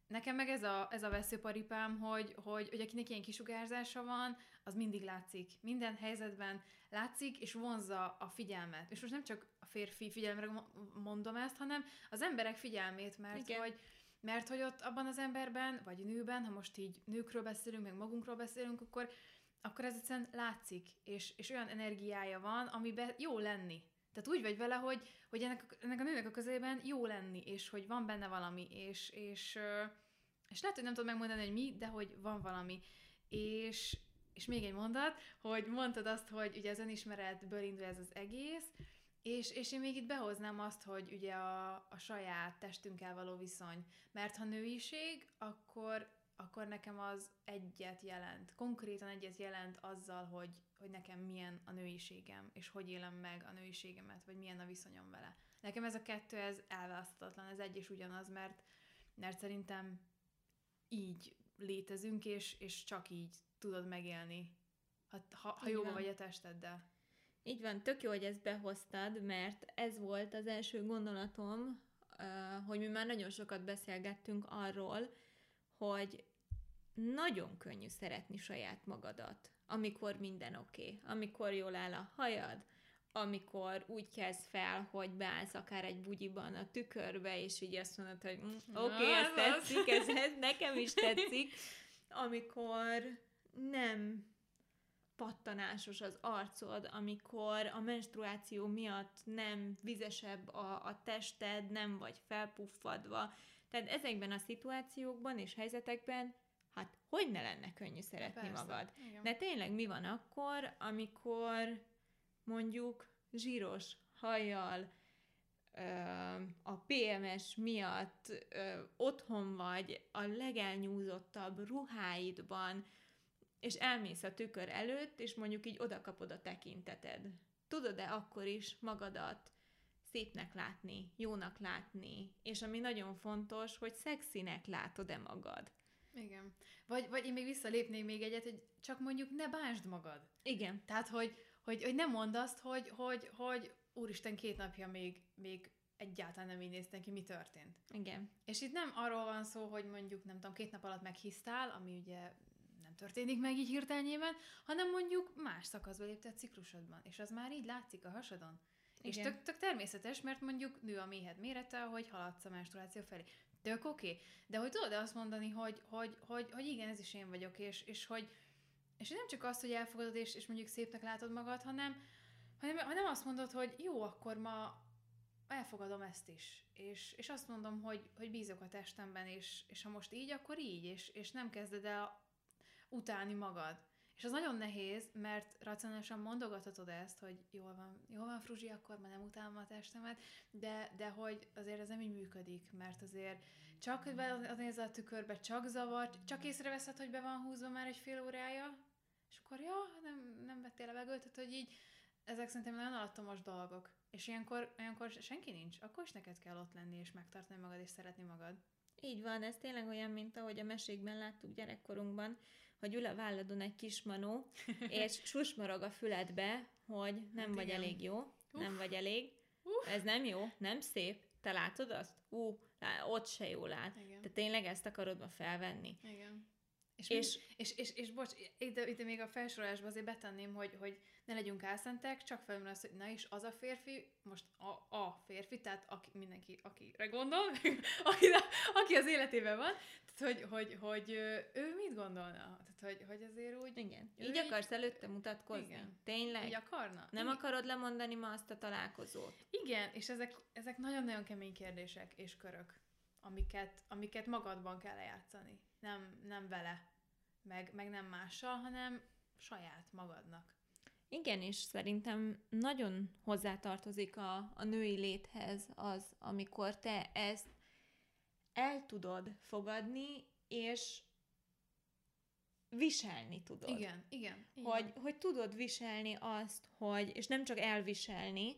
nekem meg ez a, ez a veszőparipám, hogy, hogy, hogy akinek ilyen kisugárzása van, az mindig látszik. Minden helyzetben látszik, és vonzza a figyelmet. És most nem csak a férfi figyelmre mondom ezt, hanem az emberek figyelmét, mert Igen. hogy mert hogy ott abban az emberben, vagy nőben, ha most így nőkről beszélünk, meg magunkról beszélünk, akkor, akkor ez egyszerűen látszik, és, és olyan energiája van, amiben jó lenni. Tehát úgy vagy vele, hogy, hogy ennek, ennek a nőnek a közében jó lenni, és hogy van benne valami, és, és, és lehet, hogy nem tudod megmondani, hogy mi, de hogy van valami. És, és még egy mondat, hogy mondtad azt, hogy ugye az önismeretből indul ez az egész, és, és én még itt behoznám azt, hogy ugye a, a saját testünkkel való viszony. Mert ha nőiség, akkor, akkor nekem az egyet jelent. Konkrétan egyet jelent azzal, hogy, hogy nekem milyen a nőiségem, és hogy élem meg a nőiségemet, vagy milyen a viszonyom vele. Nekem ez a kettő, ez elválaszthatatlan, ez egy is ugyanaz, mert, mert szerintem így létezünk, és, és csak így tudod megélni, ha, ha, ha jó vagy a testeddel. Így van, tök jó, hogy ezt behoztad, mert ez volt az első gondolatom, hogy mi már nagyon sokat beszélgettünk arról, hogy nagyon könnyű szeretni saját magadat, amikor minden oké, okay, amikor jól áll a hajad, amikor úgy kezd fel, hogy beállsz akár egy bugyiban a tükörbe, és így azt mondod, hogy mm, oké, okay, ez tetszik, ez, ez nekem is tetszik, amikor nem pattanásos az arcod, amikor a menstruáció miatt nem vizesebb a, a tested, nem vagy felpuffadva. Tehát ezekben a szituációkban és helyzetekben, hát hogy ne lenne könnyű szeretni Persze, magad? Igen. De tényleg mi van akkor, amikor mondjuk zsíros hajjal, a PMS miatt otthon vagy a legelnyúzottabb ruháidban, és elmész a tükör előtt, és mondjuk így odakapod a tekinteted. Tudod-e akkor is magadat szépnek látni, jónak látni, és ami nagyon fontos, hogy szexinek látod-e magad. Igen. Vagy, vagy én még visszalépnék még egyet, hogy csak mondjuk ne bánsd magad. Igen. Tehát, hogy, hogy, hogy nem mondd azt, hogy, hogy, hogy úristen, két napja még, még egyáltalán nem így néztek ki, mi történt. Igen. És itt nem arról van szó, hogy mondjuk, nem tudom, két nap alatt meghisztál, ami ugye nem történik meg így hirtelnyében, hanem mondjuk más szakaszba léptett ciklusodban, és az már így látszik a hasadon. Igen. És tök, tök természetes, mert mondjuk nő a méhed mérete, hogy haladsz a menstruáció felé. Tök oké. Okay. De hogy tudod azt mondani, hogy, hogy, hogy, hogy igen, ez is én vagyok, és, és hogy és nem csak azt, hogy elfogadod, és, és mondjuk szépnek látod magad, hanem, hanem, hanem azt mondod, hogy jó, akkor ma elfogadom ezt is. És, és azt mondom, hogy, hogy bízok a testemben, és, és ha most így, akkor így, és, és nem kezded el utálni magad. És az nagyon nehéz, mert racionálisan mondogathatod ezt, hogy jól van, jól van Fruzsi, akkor már nem utálom a testemet, de, de hogy azért ez nem így működik, mert azért csak az nézzel a tükörbe, csak zavar, csak észreveszed, hogy be van húzva már egy fél órája, és akkor ja, nem, nem vettél levegőt, hogy így ezek szerintem nagyon alattomos dolgok. És ilyenkor, ilyenkor senki nincs, akkor is neked kell ott lenni, és megtartani magad, és szeretni magad. Így van, ez tényleg olyan, mint ahogy a mesékben láttuk gyerekkorunkban, hogy ül a válladon egy kis manó, [LAUGHS] és susmorog a füledbe, hogy nem hát vagy igen. elég jó, Uf. nem vagy elég, Uf. ez nem jó, nem szép, te látod azt? Ú, ott se jól áll. Igen. Te tényleg ezt akarod ma felvenni? Igen. És, és, és, és, és, és bocs, ide, ide még a felsorolásba azért betenném, hogy, hogy ne legyünk álszentek, csak felül az, hogy na is az a férfi, most a, a férfi, tehát aki, mindenki, akire gondol, [LAUGHS] aki, aki az életében van, tehát hogy, hogy, hogy ő mit gondolna? Tehát, hogy, hogy azért úgy... Igen. Így akarsz előtte mutatkozni? Igen. Tényleg? Így akarna? Nem Igen. akarod lemondani ma azt a találkozót? Igen, és ezek, ezek nagyon-nagyon kemény kérdések és körök, amiket, amiket magadban kell lejátszani. Nem, nem vele, meg, meg nem mással, hanem saját magadnak. Igen, és szerintem nagyon hozzátartozik a, a női léthez az, amikor te ezt el tudod fogadni, és viselni tudod. Igen, igen. Hogy, igen. hogy tudod viselni azt, hogy, és nem csak elviselni,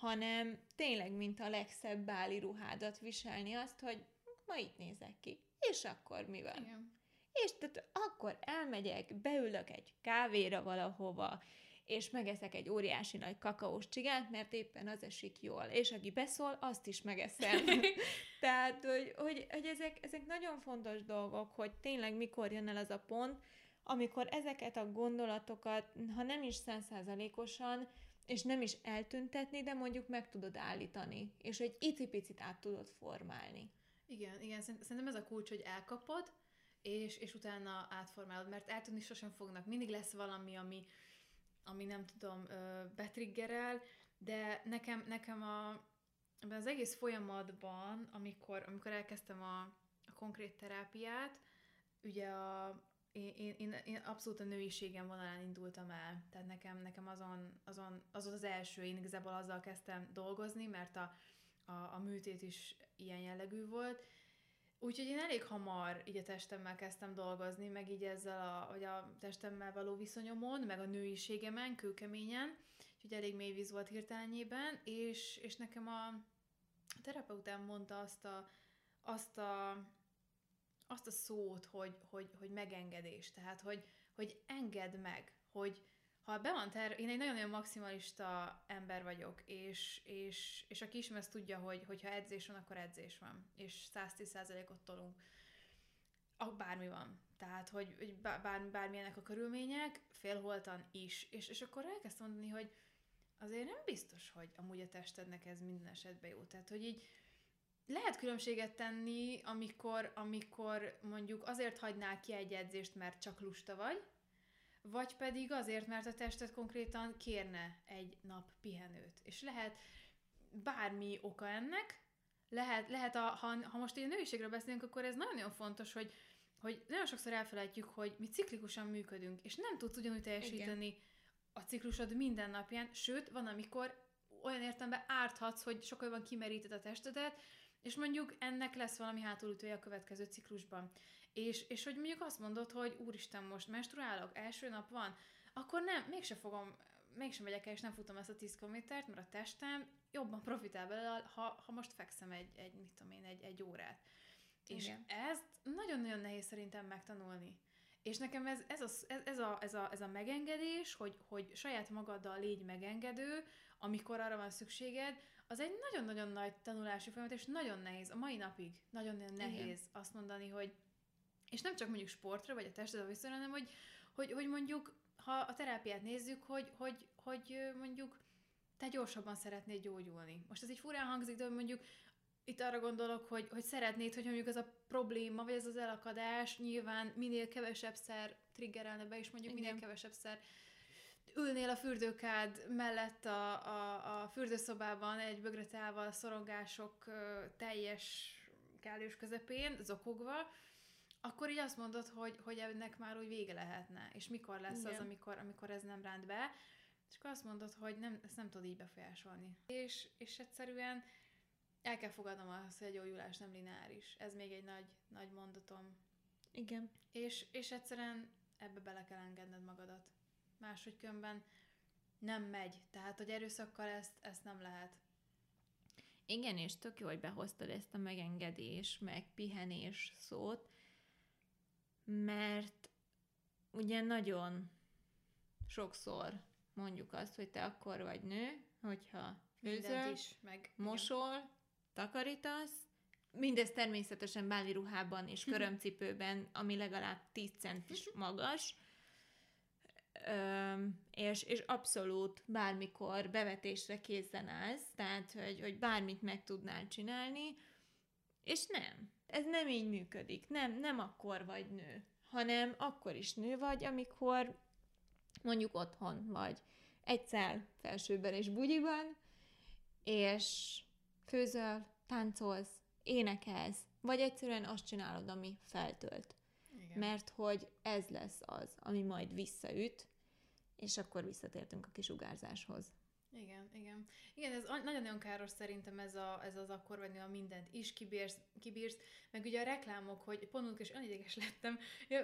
hanem tényleg, mint a legszebb báli ruhádat viselni azt, hogy ma itt nézek ki, és akkor mi van? Igen. És tehát akkor elmegyek, beülök egy kávéra valahova, és megeszek egy óriási nagy kakaós csigát, mert éppen az esik jól. És aki beszól, azt is megeszem. [LAUGHS] Tehát, hogy, hogy, hogy ezek, ezek nagyon fontos dolgok, hogy tényleg mikor jön el az a pont, amikor ezeket a gondolatokat, ha nem is százszázalékosan, és nem is eltüntetni, de mondjuk meg tudod állítani, és egy icipicit át tudod formálni. Igen, igen, szerintem ez a kulcs, hogy elkapod, és, és utána átformálod, mert eltűnni sosem fognak. Mindig lesz valami, ami, ami nem tudom, betriggerel, de nekem, nekem a, ebben az egész folyamatban, amikor, amikor elkezdtem a, a konkrét terápiát, ugye a, én, én, én abszolút a nőiségem vonalán indultam el, tehát nekem, nekem azon, azon, az az első, én igazából azzal kezdtem dolgozni, mert a, a, a műtét is ilyen jellegű volt, Úgyhogy én elég hamar így a testemmel kezdtem dolgozni, meg így ezzel a, vagy a testemmel való viszonyomon, meg a nőiségemen, kőkeményen, úgyhogy elég mély víz volt hirtelenjében, és, és nekem a terapeutám mondta azt a, azt a, azt a szót, hogy, hogy, hogy megengedés, tehát hogy, hogy engedd meg, hogy, ha be van ter, én egy nagyon-nagyon maximalista ember vagyok, és, és, és aki ismer, tudja, hogy hogyha edzés van, akkor edzés van, és 110%-ot tolunk. a, bármi van. Tehát, hogy, hogy bár, bármilyenek a körülmények, félholtan is. És, és akkor elkezdtem mondani, hogy azért nem biztos, hogy amúgy a testednek ez minden esetben jó. Tehát, hogy így lehet különbséget tenni, amikor, amikor mondjuk azért hagynál ki egy edzést, mert csak lusta vagy, vagy pedig azért, mert a tested konkrétan kérne egy nap pihenőt. És lehet bármi oka ennek, lehet, lehet a, ha, ha most ilyen nőiségről beszélünk, akkor ez nagyon-nagyon fontos, hogy, hogy nagyon sokszor elfelejtjük, hogy mi ciklikusan működünk, és nem tudsz ugyanúgy teljesíteni Igen. a ciklusod minden napján, sőt, van, amikor olyan értelemben árthatsz, hogy sokkal jobban kimeríted a testedet, és mondjuk ennek lesz valami hátulütője a következő ciklusban. És, és hogy mondjuk azt mondod, hogy úristen, most menstruálok, első nap van, akkor nem, mégse fogom, mégsem megyek el, és nem futom ezt a 10 kilométert, mert a testem jobban profitál belőle, ha, ha most fekszem egy, egy, mit tudom én, egy, egy órát. És Igen. ezt nagyon-nagyon nehéz szerintem megtanulni. És nekem ez, ez, a, ez, a, ez, a, ez a megengedés, hogy, hogy saját magaddal légy megengedő, amikor arra van szükséged, az egy nagyon-nagyon nagy tanulási folyamat, és nagyon nehéz, a mai napig nagyon-nagyon nehéz Igen. azt mondani, hogy és nem csak mondjuk sportra, vagy a testedre viszonyra, hanem hogy, hogy, hogy mondjuk, ha a terápiát nézzük, hogy, hogy, hogy mondjuk te gyorsabban szeretnéd gyógyulni. Most ez egy furán hangzik, de mondjuk itt arra gondolok, hogy, hogy szeretnéd, hogy mondjuk ez a probléma, vagy ez az elakadás nyilván minél kevesebb szer triggerelne be, és mondjuk Igen. minél kevesebb szer ülnél a fürdőkád mellett a, a, a fürdőszobában egy bögretával szorongások teljes kellős közepén, zokogva, akkor így azt mondod, hogy, hogy ennek már úgy vége lehetne, és mikor lesz Igen. az, amikor, amikor ez nem ránt be, és akkor azt mondod, hogy nem, ezt nem tudod így befolyásolni. És, és egyszerűen el kell fogadnom azt, hogy a gyógyulás nem lineáris. Ez még egy nagy, nagy mondatom. Igen. És, és egyszerűen ebbe bele kell engedned magadat. Máshogy különben nem megy. Tehát, hogy erőszakkal ezt, ezt nem lehet. Igen, és tök jó, hogy behoztad ezt a megengedés, meg pihenés szót, mert ugye nagyon sokszor mondjuk azt, hogy te akkor vagy nő, hogyha főzöl, is, meg, mosol, igen. takarítasz, mindez természetesen báli ruhában és [LAUGHS] körömcipőben, ami legalább 10 centis [LAUGHS] magas, Ö, és, és abszolút bármikor bevetésre készen állsz, tehát, hogy, hogy bármit meg tudnál csinálni, és nem. Ez nem így működik. Nem, nem akkor vagy nő, hanem akkor is nő vagy, amikor mondjuk otthon vagy egy szál felsőben és bugyiban, és főzöl, táncolsz, énekelsz, vagy egyszerűen azt csinálod, ami feltölt. Igen. Mert hogy ez lesz az, ami majd visszaüt, és akkor visszatértünk a kisugárzáshoz. Igen, igen. Igen, ez nagyon-nagyon káros szerintem ez, a, ez az akkor vagy a mindent is kibírsz, kibírsz, meg ugye a reklámok, hogy pont és olyan ideges lettem,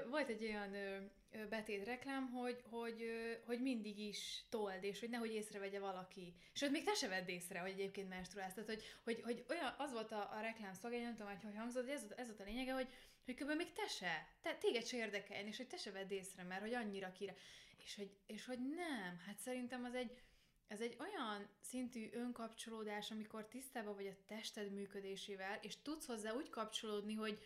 volt egy olyan ö, ö, betét reklám, hogy, hogy, ö, hogy mindig is told, és hogy nehogy észrevegye valaki. És hogy még te se vedd észre, hogy egyébként menstruálsz. Tehát, hogy, hogy, hogy olyan, az volt a, a reklám szolgály, nem tudom, hogy hogy hangzott, ez, ez volt a lényege, hogy, hogy kb. még te se, te, téged se érdekeljen, és hogy te se vedd észre, mert hogy annyira kire. És hogy, és hogy nem, hát szerintem az egy, ez egy olyan szintű önkapcsolódás, amikor tisztában vagy a tested működésével, és tudsz hozzá úgy kapcsolódni, hogy,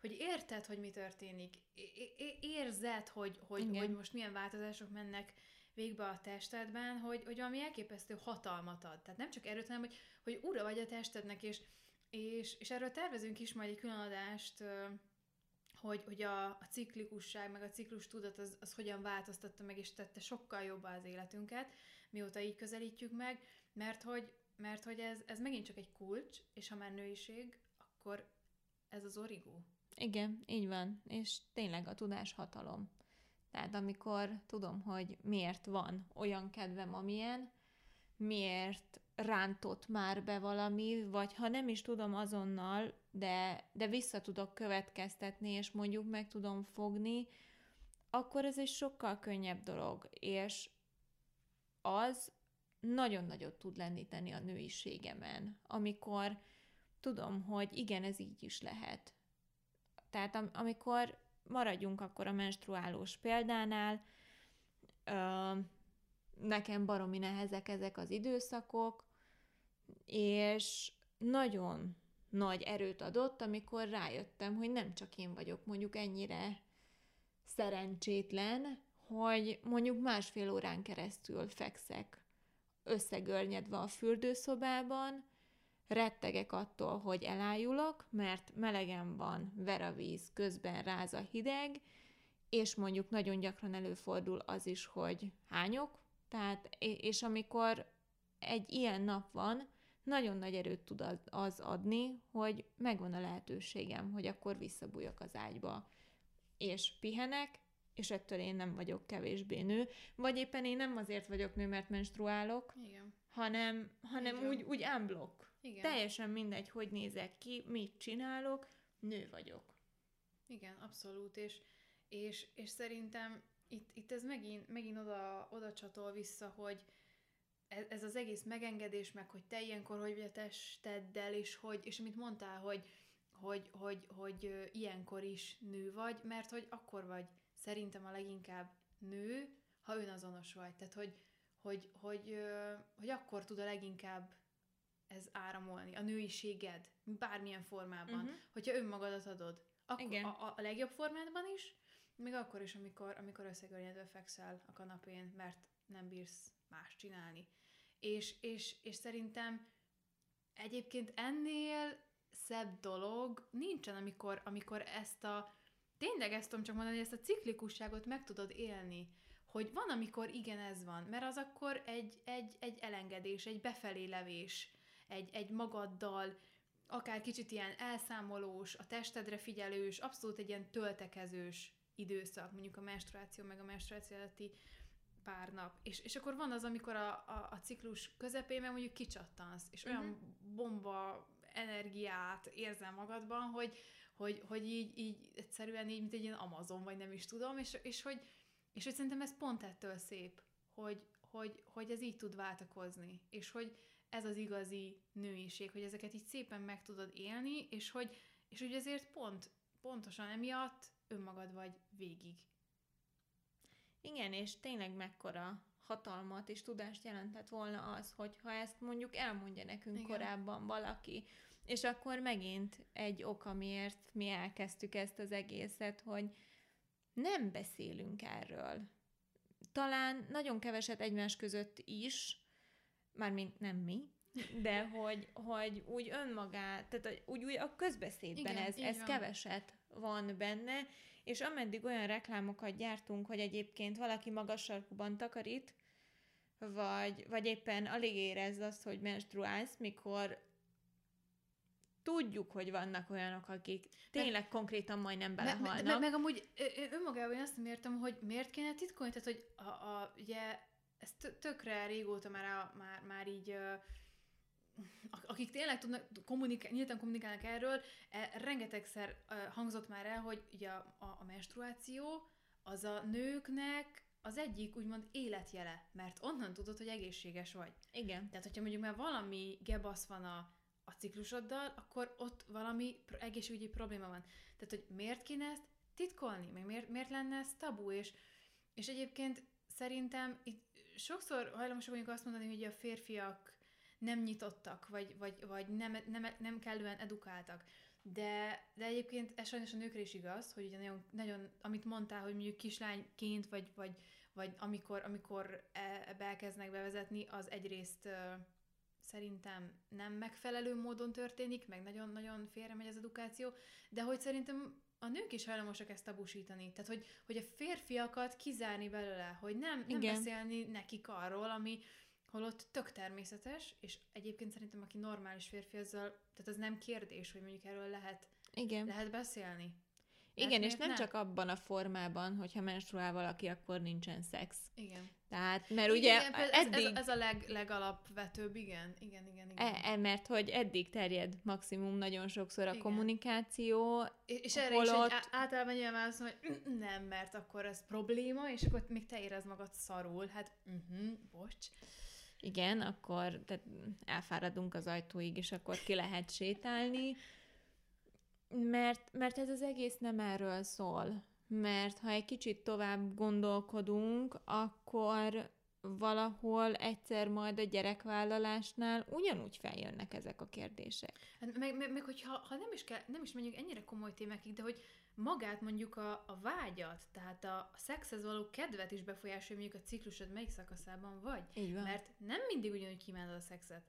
hogy érted, hogy mi történik, é- érzed, hogy, hogy, hogy most milyen változások mennek végbe a testedben, hogy, hogy valami elképesztő hatalmat ad. Tehát nem csak erőt, hanem hogy, hogy ura vagy a testednek, és, és, és erről tervezünk is majd egy külön adást, hogy, hogy a, a ciklikusság, meg a ciklus tudat az, az hogyan változtatta meg, és tette sokkal jobbá az életünket, mióta így közelítjük meg, mert hogy, mert hogy ez, ez megint csak egy kulcs, és ha már nőiség, akkor ez az origó. Igen, így van, és tényleg a tudás hatalom. Tehát amikor tudom, hogy miért van olyan kedvem, amilyen, miért rántott már be valami, vagy ha nem is tudom azonnal, de, de vissza tudok következtetni, és mondjuk meg tudom fogni, akkor ez egy sokkal könnyebb dolog, és az nagyon nagyot tud lendíteni a nőiségemen, amikor tudom, hogy igen, ez így is lehet. Tehát am- amikor maradjunk akkor a menstruálós példánál, ö, nekem baromi nehezek ezek az időszakok, és nagyon nagy erőt adott, amikor rájöttem, hogy nem csak én vagyok mondjuk ennyire szerencsétlen, hogy mondjuk másfél órán keresztül fekszek összegörnyedve a fürdőszobában, rettegek attól, hogy elájulok, mert melegen van, ver a víz, közben ráz a hideg, és mondjuk nagyon gyakran előfordul az is, hogy hányok, tehát, és amikor egy ilyen nap van, nagyon nagy erőt tud az adni, hogy megvan a lehetőségem, hogy akkor visszabújok az ágyba, és pihenek, és ettől én nem vagyok kevésbé nő, vagy éppen én nem azért vagyok nő, mert menstruálok, Igen. hanem, hanem Igen. úgy, úgy unblock. Igen. Teljesen mindegy, hogy nézek ki, mit csinálok, nő vagyok. Igen, abszolút, és, és, és szerintem itt, itt ez megint, megint oda, oda csatol vissza, hogy ez, ez az egész megengedés, meg hogy te ilyenkor hogy vagy a testeddel, és hogy, és amit mondtál, hogy, hogy, hogy, hogy ö, ilyenkor is nő vagy, mert hogy akkor vagy szerintem a leginkább nő, ha önazonos vagy. Tehát, hogy, hogy, hogy, hogy akkor tud a leginkább ez áramolni, a nőiséged, bármilyen formában, uh-huh. hogyha önmagadat adod. Akkor Igen. a, a, a legjobb formádban is, még akkor is, amikor, amikor összegörnyedve fekszel a kanapén, mert nem bírsz más csinálni. És, és, és szerintem egyébként ennél szebb dolog nincsen, amikor, amikor ezt a, tényleg ezt tudom csak mondani, ezt a ciklikusságot meg tudod élni. Hogy van, amikor igen, ez van, mert az akkor egy, egy, egy elengedés, egy befelé levés, egy, egy magaddal, akár kicsit ilyen elszámolós, a testedre figyelős, abszolút egy ilyen töltekezős időszak, mondjuk a menstruáció meg a menstruáció előtti pár nap. És, és akkor van az, amikor a, a, a ciklus közepén meg mondjuk kicsattansz, és olyan Mhm. bomba energiát érzel magadban, hogy, hogy, hogy így, így egyszerűen így, mint egy ilyen Amazon, vagy nem is tudom, és, és, hogy, és hogy szerintem ez pont ettől szép, hogy, hogy, hogy ez így tud váltakozni, és hogy ez az igazi nőiség, hogy ezeket így szépen meg tudod élni, és hogy, és hogy ezért pont, pontosan emiatt önmagad vagy végig. Igen, és tényleg mekkora hatalmat és tudást jelentett volna az, hogyha ezt mondjuk elmondja nekünk Igen. Korábban valaki. És akkor megint egy ok, amiért mi elkezdtük ezt az egészet, hogy nem beszélünk erről. Talán nagyon keveset egymás között is, mármint nem mi, de [LAUGHS] hogy, hogy úgy önmagát, tehát úgy, úgy a közbeszédben Igen, ez, ez van. keveset van benne, és ameddig olyan reklámokat gyártunk, hogy egyébként valaki magas sarkuban takarít, vagy, vagy éppen alig érez azt, hogy menstruálsz, mikor tudjuk, hogy vannak olyanok, akik tényleg konkrétan majdnem belehalnak. me, meg amúgy ö, ö, önmagában én azt nem értem, hogy miért kéne titkolni, tehát hogy a, a, ugye ez tö- tökre régóta már, a, már, már így akik tényleg tudnak kommunikál, nyíltan kommunikálnak erről, e, rengetegszer ö, hangzott már el, hogy ugye a, a, a menstruáció az a nőknek az egyik úgymond életjele, mert onnan tudod, hogy egészséges vagy. Igen. Tehát, hogyha mondjuk már valami gebasz van a, a ciklusoddal, akkor ott valami egészségügyi probléma van. Tehát, hogy miért kéne ezt titkolni? Meg miért, miért lenne ez tabu? És, és egyébként szerintem itt sokszor hajlamosak vagyunk azt mondani, hogy a férfiak nem nyitottak, vagy, vagy, vagy nem, nem, nem kellően edukáltak. De, de egyébként ez sajnos a nőkre is igaz, hogy ugye nagyon, nagyon amit mondtál, hogy mondjuk kislányként, vagy, vagy, vagy amikor, amikor e- ebbe elkezdnek bevezetni, az egyrészt szerintem nem megfelelő módon történik, meg nagyon-nagyon félre megy az edukáció, de hogy szerintem a nők is hajlamosak ezt tabusítani. Tehát, hogy, hogy a férfiakat kizárni belőle, hogy nem, nem Igen. beszélni nekik arról, ami holott tök természetes, és egyébként szerintem aki normális férfi, azzal, tehát az nem kérdés, hogy mondjuk erről lehet, Igen. lehet beszélni. Igen, és nem ne? csak abban a formában, hogyha menstruál valaki, akkor nincsen szex. Igen. Tehát, mert ugye igen, például ez, eddig... ez, ez a leg, legalapvetőbb, igen, igen, igen, igen. E, e, mert hogy eddig terjed maximum nagyon sokszor a Igen. kommunikáció, És, és erre is egy, általában olyan válasz, hogy nem, mert akkor ez probléma, és akkor még te érez magad szarul. Hát, uh-huh, bocs. igen, akkor tehát elfáradunk az ajtóig, és akkor ki lehet sétálni, mert, mert ez az egész nem erről szól. Mert ha egy kicsit tovább gondolkodunk, akkor, valahol egyszer majd a gyerekvállalásnál ugyanúgy feljönnek ezek a kérdések. Hát meg, meg, meg hogyha ha nem, is kell, nem is mondjuk ennyire komoly témákig, de hogy magát mondjuk a, a vágyat, tehát a, a szexhez való kedvet is befolyásolja, mondjuk a ciklusod melyik szakaszában vagy. Így van. Mert nem mindig ugyanúgy kívánod a szexet.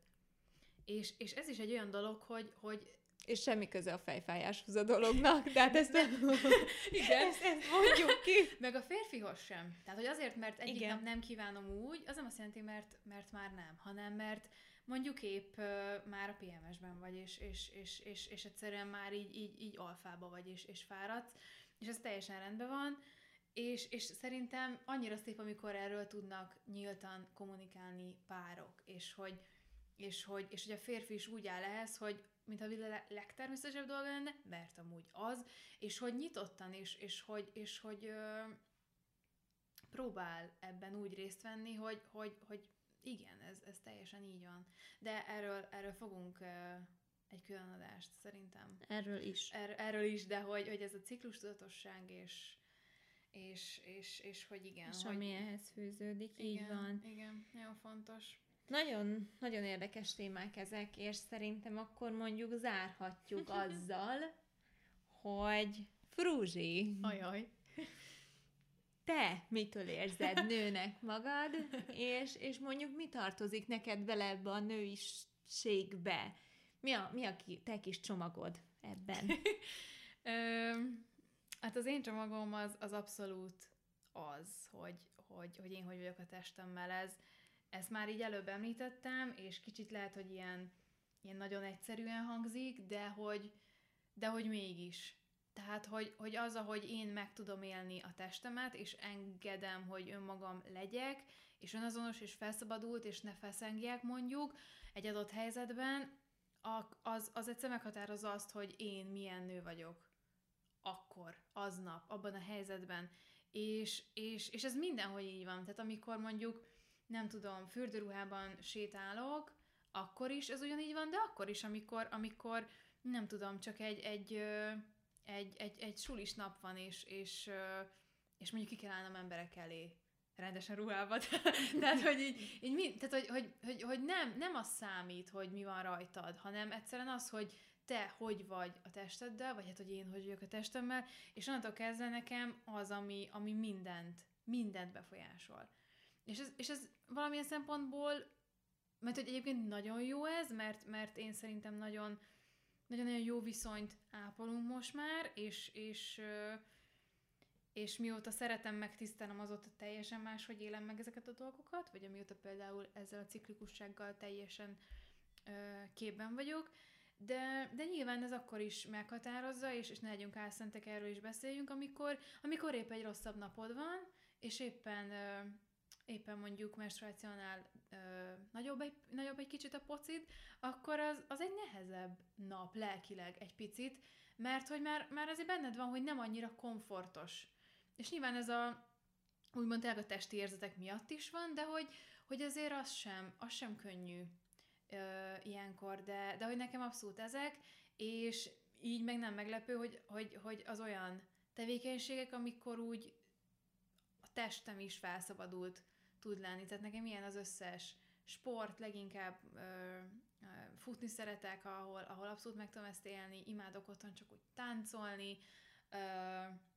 És, és ez is egy olyan dolog, hogy, hogy és semmi köze a fejfájáshoz a dolognak, tehát ezt, nem, [LAUGHS] Igen. ezt, ezt mondjuk ki. Meg a férfihoz sem. Tehát, hogy azért, mert egyik Igen. nap nem kívánom úgy, az nem azt jelenti, mert, mert már nem, hanem mert mondjuk épp uh, már a PMS-ben vagy, és, és, és, és, és egyszerűen már így, így, így alfába vagy, és, és fáradsz, és ez teljesen rendben van, és, és szerintem annyira szép, amikor erről tudnak nyíltan kommunikálni párok, és hogy, és hogy, és hogy a férfi is úgy áll ehhez, hogy mint a világ legtermészetesebb dolga lenne, mert amúgy az, és hogy nyitottan, és, és hogy, és hogy ö, próbál ebben úgy részt venni, hogy, hogy, hogy igen, ez, ez teljesen így van. De erről, erről fogunk ö, egy külön adást, szerintem. Erről is. Er, erről is, de hogy, hogy ez a ciklus tudatosság, és, és, és, és hogy igen. És hogy, ami ehhez fűződik, igen, így van. Igen, nagyon fontos. Nagyon, nagyon érdekes témák ezek, és szerintem akkor mondjuk zárhatjuk [LAUGHS] azzal, hogy Frúzsi, Ajaj. te mitől érzed nőnek magad, és, és mondjuk mi tartozik neked bele ebbe a nőiségbe? Mi a, mi a ki, te kis csomagod ebben? [LAUGHS] Ö, hát az én csomagom az, az abszolút az, hogy, hogy, hogy én hogy vagyok a testemmel. Ez, ezt már így előbb említettem, és kicsit lehet, hogy ilyen, ilyen nagyon egyszerűen hangzik, de hogy, de hogy mégis. Tehát, hogy, hogy az, ahogy én meg tudom élni a testemet, és engedem, hogy önmagam legyek, és önazonos, és felszabadult, és ne feszengjek mondjuk egy adott helyzetben, az, az egyszer meghatározza azt, hogy én milyen nő vagyok akkor, aznap, abban a helyzetben. És, és, és ez mindenhogy így van. Tehát amikor mondjuk, nem tudom, fürdőruhában sétálok, akkor is ez ugyanígy van, de akkor is, amikor, amikor nem tudom, csak egy, egy, egy, egy, egy sulis nap van, és, és, és mondjuk ki kell állnom emberek elé rendesen ruhába. [LAUGHS] tehát, hogy így, így mi, tehát, hogy, hogy, hogy, hogy nem, nem az számít, hogy mi van rajtad, hanem egyszerűen az, hogy te hogy vagy a testeddel, vagy hát, hogy én hogy vagyok a testemmel, és onnantól kezdve nekem az, ami, ami mindent, mindent befolyásol. És ez, és ez valamilyen szempontból, mert hogy egyébként nagyon jó ez, mert, mert én szerintem nagyon, nagyon-nagyon jó viszonyt ápolunk most már, és, és, és mióta szeretem megtisztelnem, azóta teljesen máshogy élem meg ezeket a dolgokat, vagy amióta például ezzel a ciklikussággal teljesen képben vagyok, de, de nyilván ez akkor is meghatározza, és, és ne legyünk álszentek, erről is beszéljünk, amikor, amikor épp egy rosszabb napod van, és éppen éppen mondjuk menstruációnál ö, nagyobb, egy, nagyobb egy kicsit a pocid, akkor az, az egy nehezebb nap lelkileg egy picit, mert hogy már, már azért benned van, hogy nem annyira komfortos. És nyilván ez a úgymond tényleg a testi érzetek miatt is van, de hogy, hogy azért az sem, az sem könnyű ö, ilyenkor, de, de hogy nekem abszolút ezek, és így meg nem meglepő, hogy, hogy, hogy az olyan tevékenységek, amikor úgy a testem is felszabadult tud lenni. Tehát nekem ilyen az összes sport, leginkább ö, ö, futni szeretek, ahol, ahol abszolút meg tudom ezt élni, imádok otthon csak úgy táncolni, ö,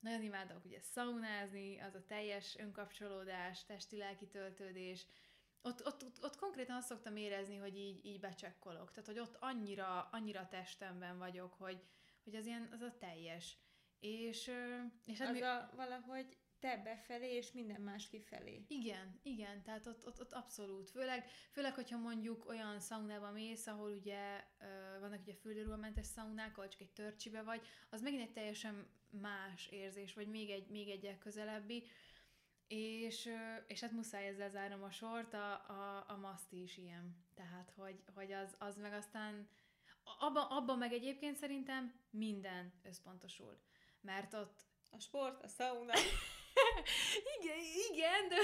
nagyon imádok ugye szaunázni, az a teljes önkapcsolódás, testi-lelki töltődés, ott, ott, ott, ott konkrétan azt szoktam érezni, hogy így, így becsekkolok. Tehát, hogy ott annyira, annyira testemben vagyok, hogy, hogy az ilyen, az a teljes. És, és hát az mi... a valahogy te befelé, és minden más kifelé. Igen, igen, tehát ott, ott, ott abszolút. Főleg, főleg, hogyha mondjuk olyan szaunába mész, ahol ugye uh, vannak ugye fürdőruhamentes szaunák, ahol csak egy törcsibe vagy, az megint egy teljesen más érzés, vagy még egy, még egy közelebbi. És, és hát muszáj ezzel zárnom a sort, a, a, a maszti is ilyen. Tehát, hogy, hogy az, az meg aztán abban, abban meg egyébként szerintem minden összpontosul. Mert ott a sport, a szauna. Igen, igen, de,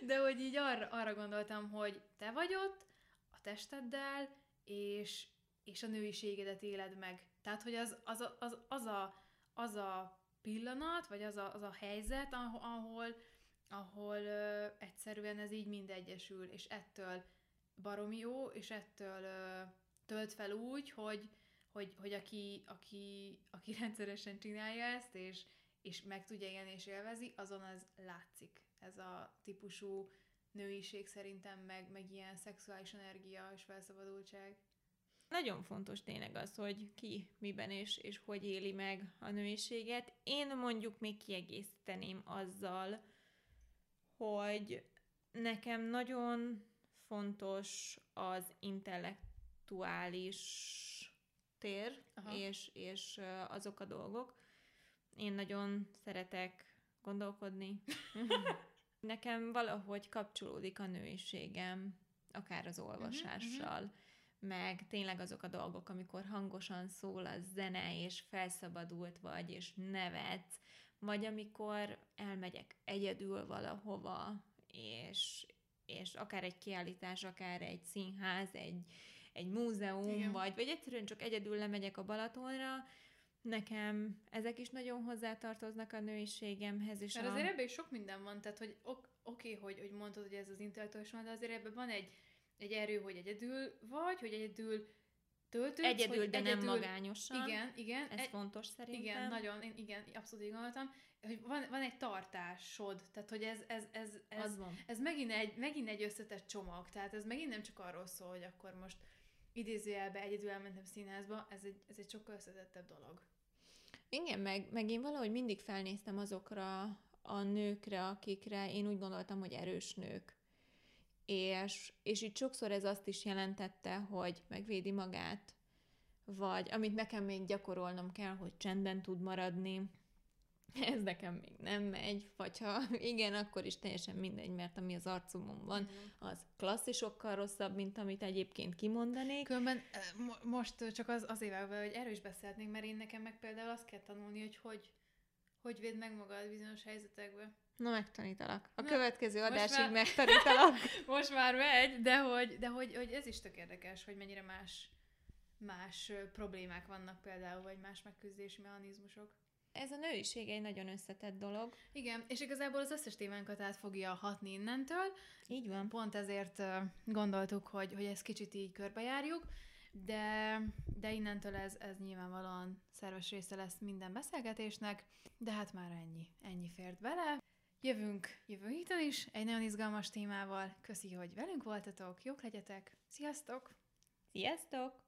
de hogy így arra, arra gondoltam, hogy te vagy ott a testeddel, és, és a nőiségedet éled meg. Tehát, hogy az, az, az, az, a, az a pillanat, vagy az a, az a helyzet, ahol, ahol ö, egyszerűen ez így mind egyesül, és ettől baromi jó, és ettől ö, tölt fel úgy, hogy, hogy, hogy aki, aki, aki rendszeresen csinálja ezt, és, és meg tudja élni és élvezi, azon az látszik. Ez a típusú nőiség szerintem, meg, meg ilyen szexuális energia és felszabadultság. Nagyon fontos tényleg az, hogy ki miben és, és hogy éli meg a nőiséget. Én mondjuk még kiegészíteném azzal, hogy nekem nagyon fontos az intellektuális tér, Aha. és, és azok a dolgok. Én nagyon szeretek gondolkodni. [LAUGHS] Nekem valahogy kapcsolódik a nőiségem, akár az olvasással, uh-huh, meg tényleg azok a dolgok, amikor hangosan szól a zene, és felszabadult vagy, és nevetsz, vagy amikor elmegyek egyedül valahova, és, és akár egy kiállítás, akár egy színház, egy, egy múzeum, Igen. vagy, vagy egyszerűen csak egyedül lemegyek a Balatonra, nekem ezek is nagyon hozzátartoznak a nőiségemhez. És Mert a... azért ebben is sok minden van, tehát hogy oké, okay, hogy, hogy mondtad, hogy ez az intellektuális van, de azért ebben van egy, egy erő, hogy egyedül vagy, hogy egyedül töltődsz. Egyedül, hogy de egyedül, nem magányosan. Igen, igen. Ez egy, fontos szerintem. Igen, nagyon, én, igen, abszolút így gondoltam, hogy van, van egy tartásod, tehát hogy ez, ez, ez, ez, van. ez megint, egy, megint egy összetett csomag, tehát ez megint nem csak arról szól, hogy akkor most idézőjelbe egyedül elmentem színházba, ez egy, ez egy sokkal összetettebb dolog. Igen, meg, meg én valahogy mindig felnéztem azokra a nőkre, akikre én úgy gondoltam, hogy erős nők. És, és itt sokszor ez azt is jelentette, hogy megvédi magát, vagy amit nekem még gyakorolnom kell, hogy csendben tud maradni, ez nekem még nem megy, vagy ha igen, akkor is teljesen mindegy, mert ami az arcumon van, mm. az klasszisokkal rosszabb, mint amit egyébként kimondanék. Különben most csak az, azért vágva, hogy erős beszélhetnénk, mert én nekem meg például azt kell tanulni, hogy hogy, hogy véd meg magad bizonyos helyzetekben. Na, megtanítalak. A Na, következő adásig már, megtanítalak. [LAUGHS] most már megy, de, hogy, de hogy, hogy ez is tök érdekes, hogy mennyire más, más problémák vannak például, vagy más megküzdési mechanizmusok ez a nőiség egy nagyon összetett dolog. Igen, és igazából az összes témánkat át fogja hatni innentől. Így van. Pont ezért gondoltuk, hogy, hogy ezt kicsit így körbejárjuk, de, de innentől ez, ez nyilvánvalóan szerves része lesz minden beszélgetésnek, de hát már ennyi, ennyi fért bele. Jövünk jövő héten is egy nagyon izgalmas témával. Köszi, hogy velünk voltatok, jók legyetek. Sziasztok! Sziasztok!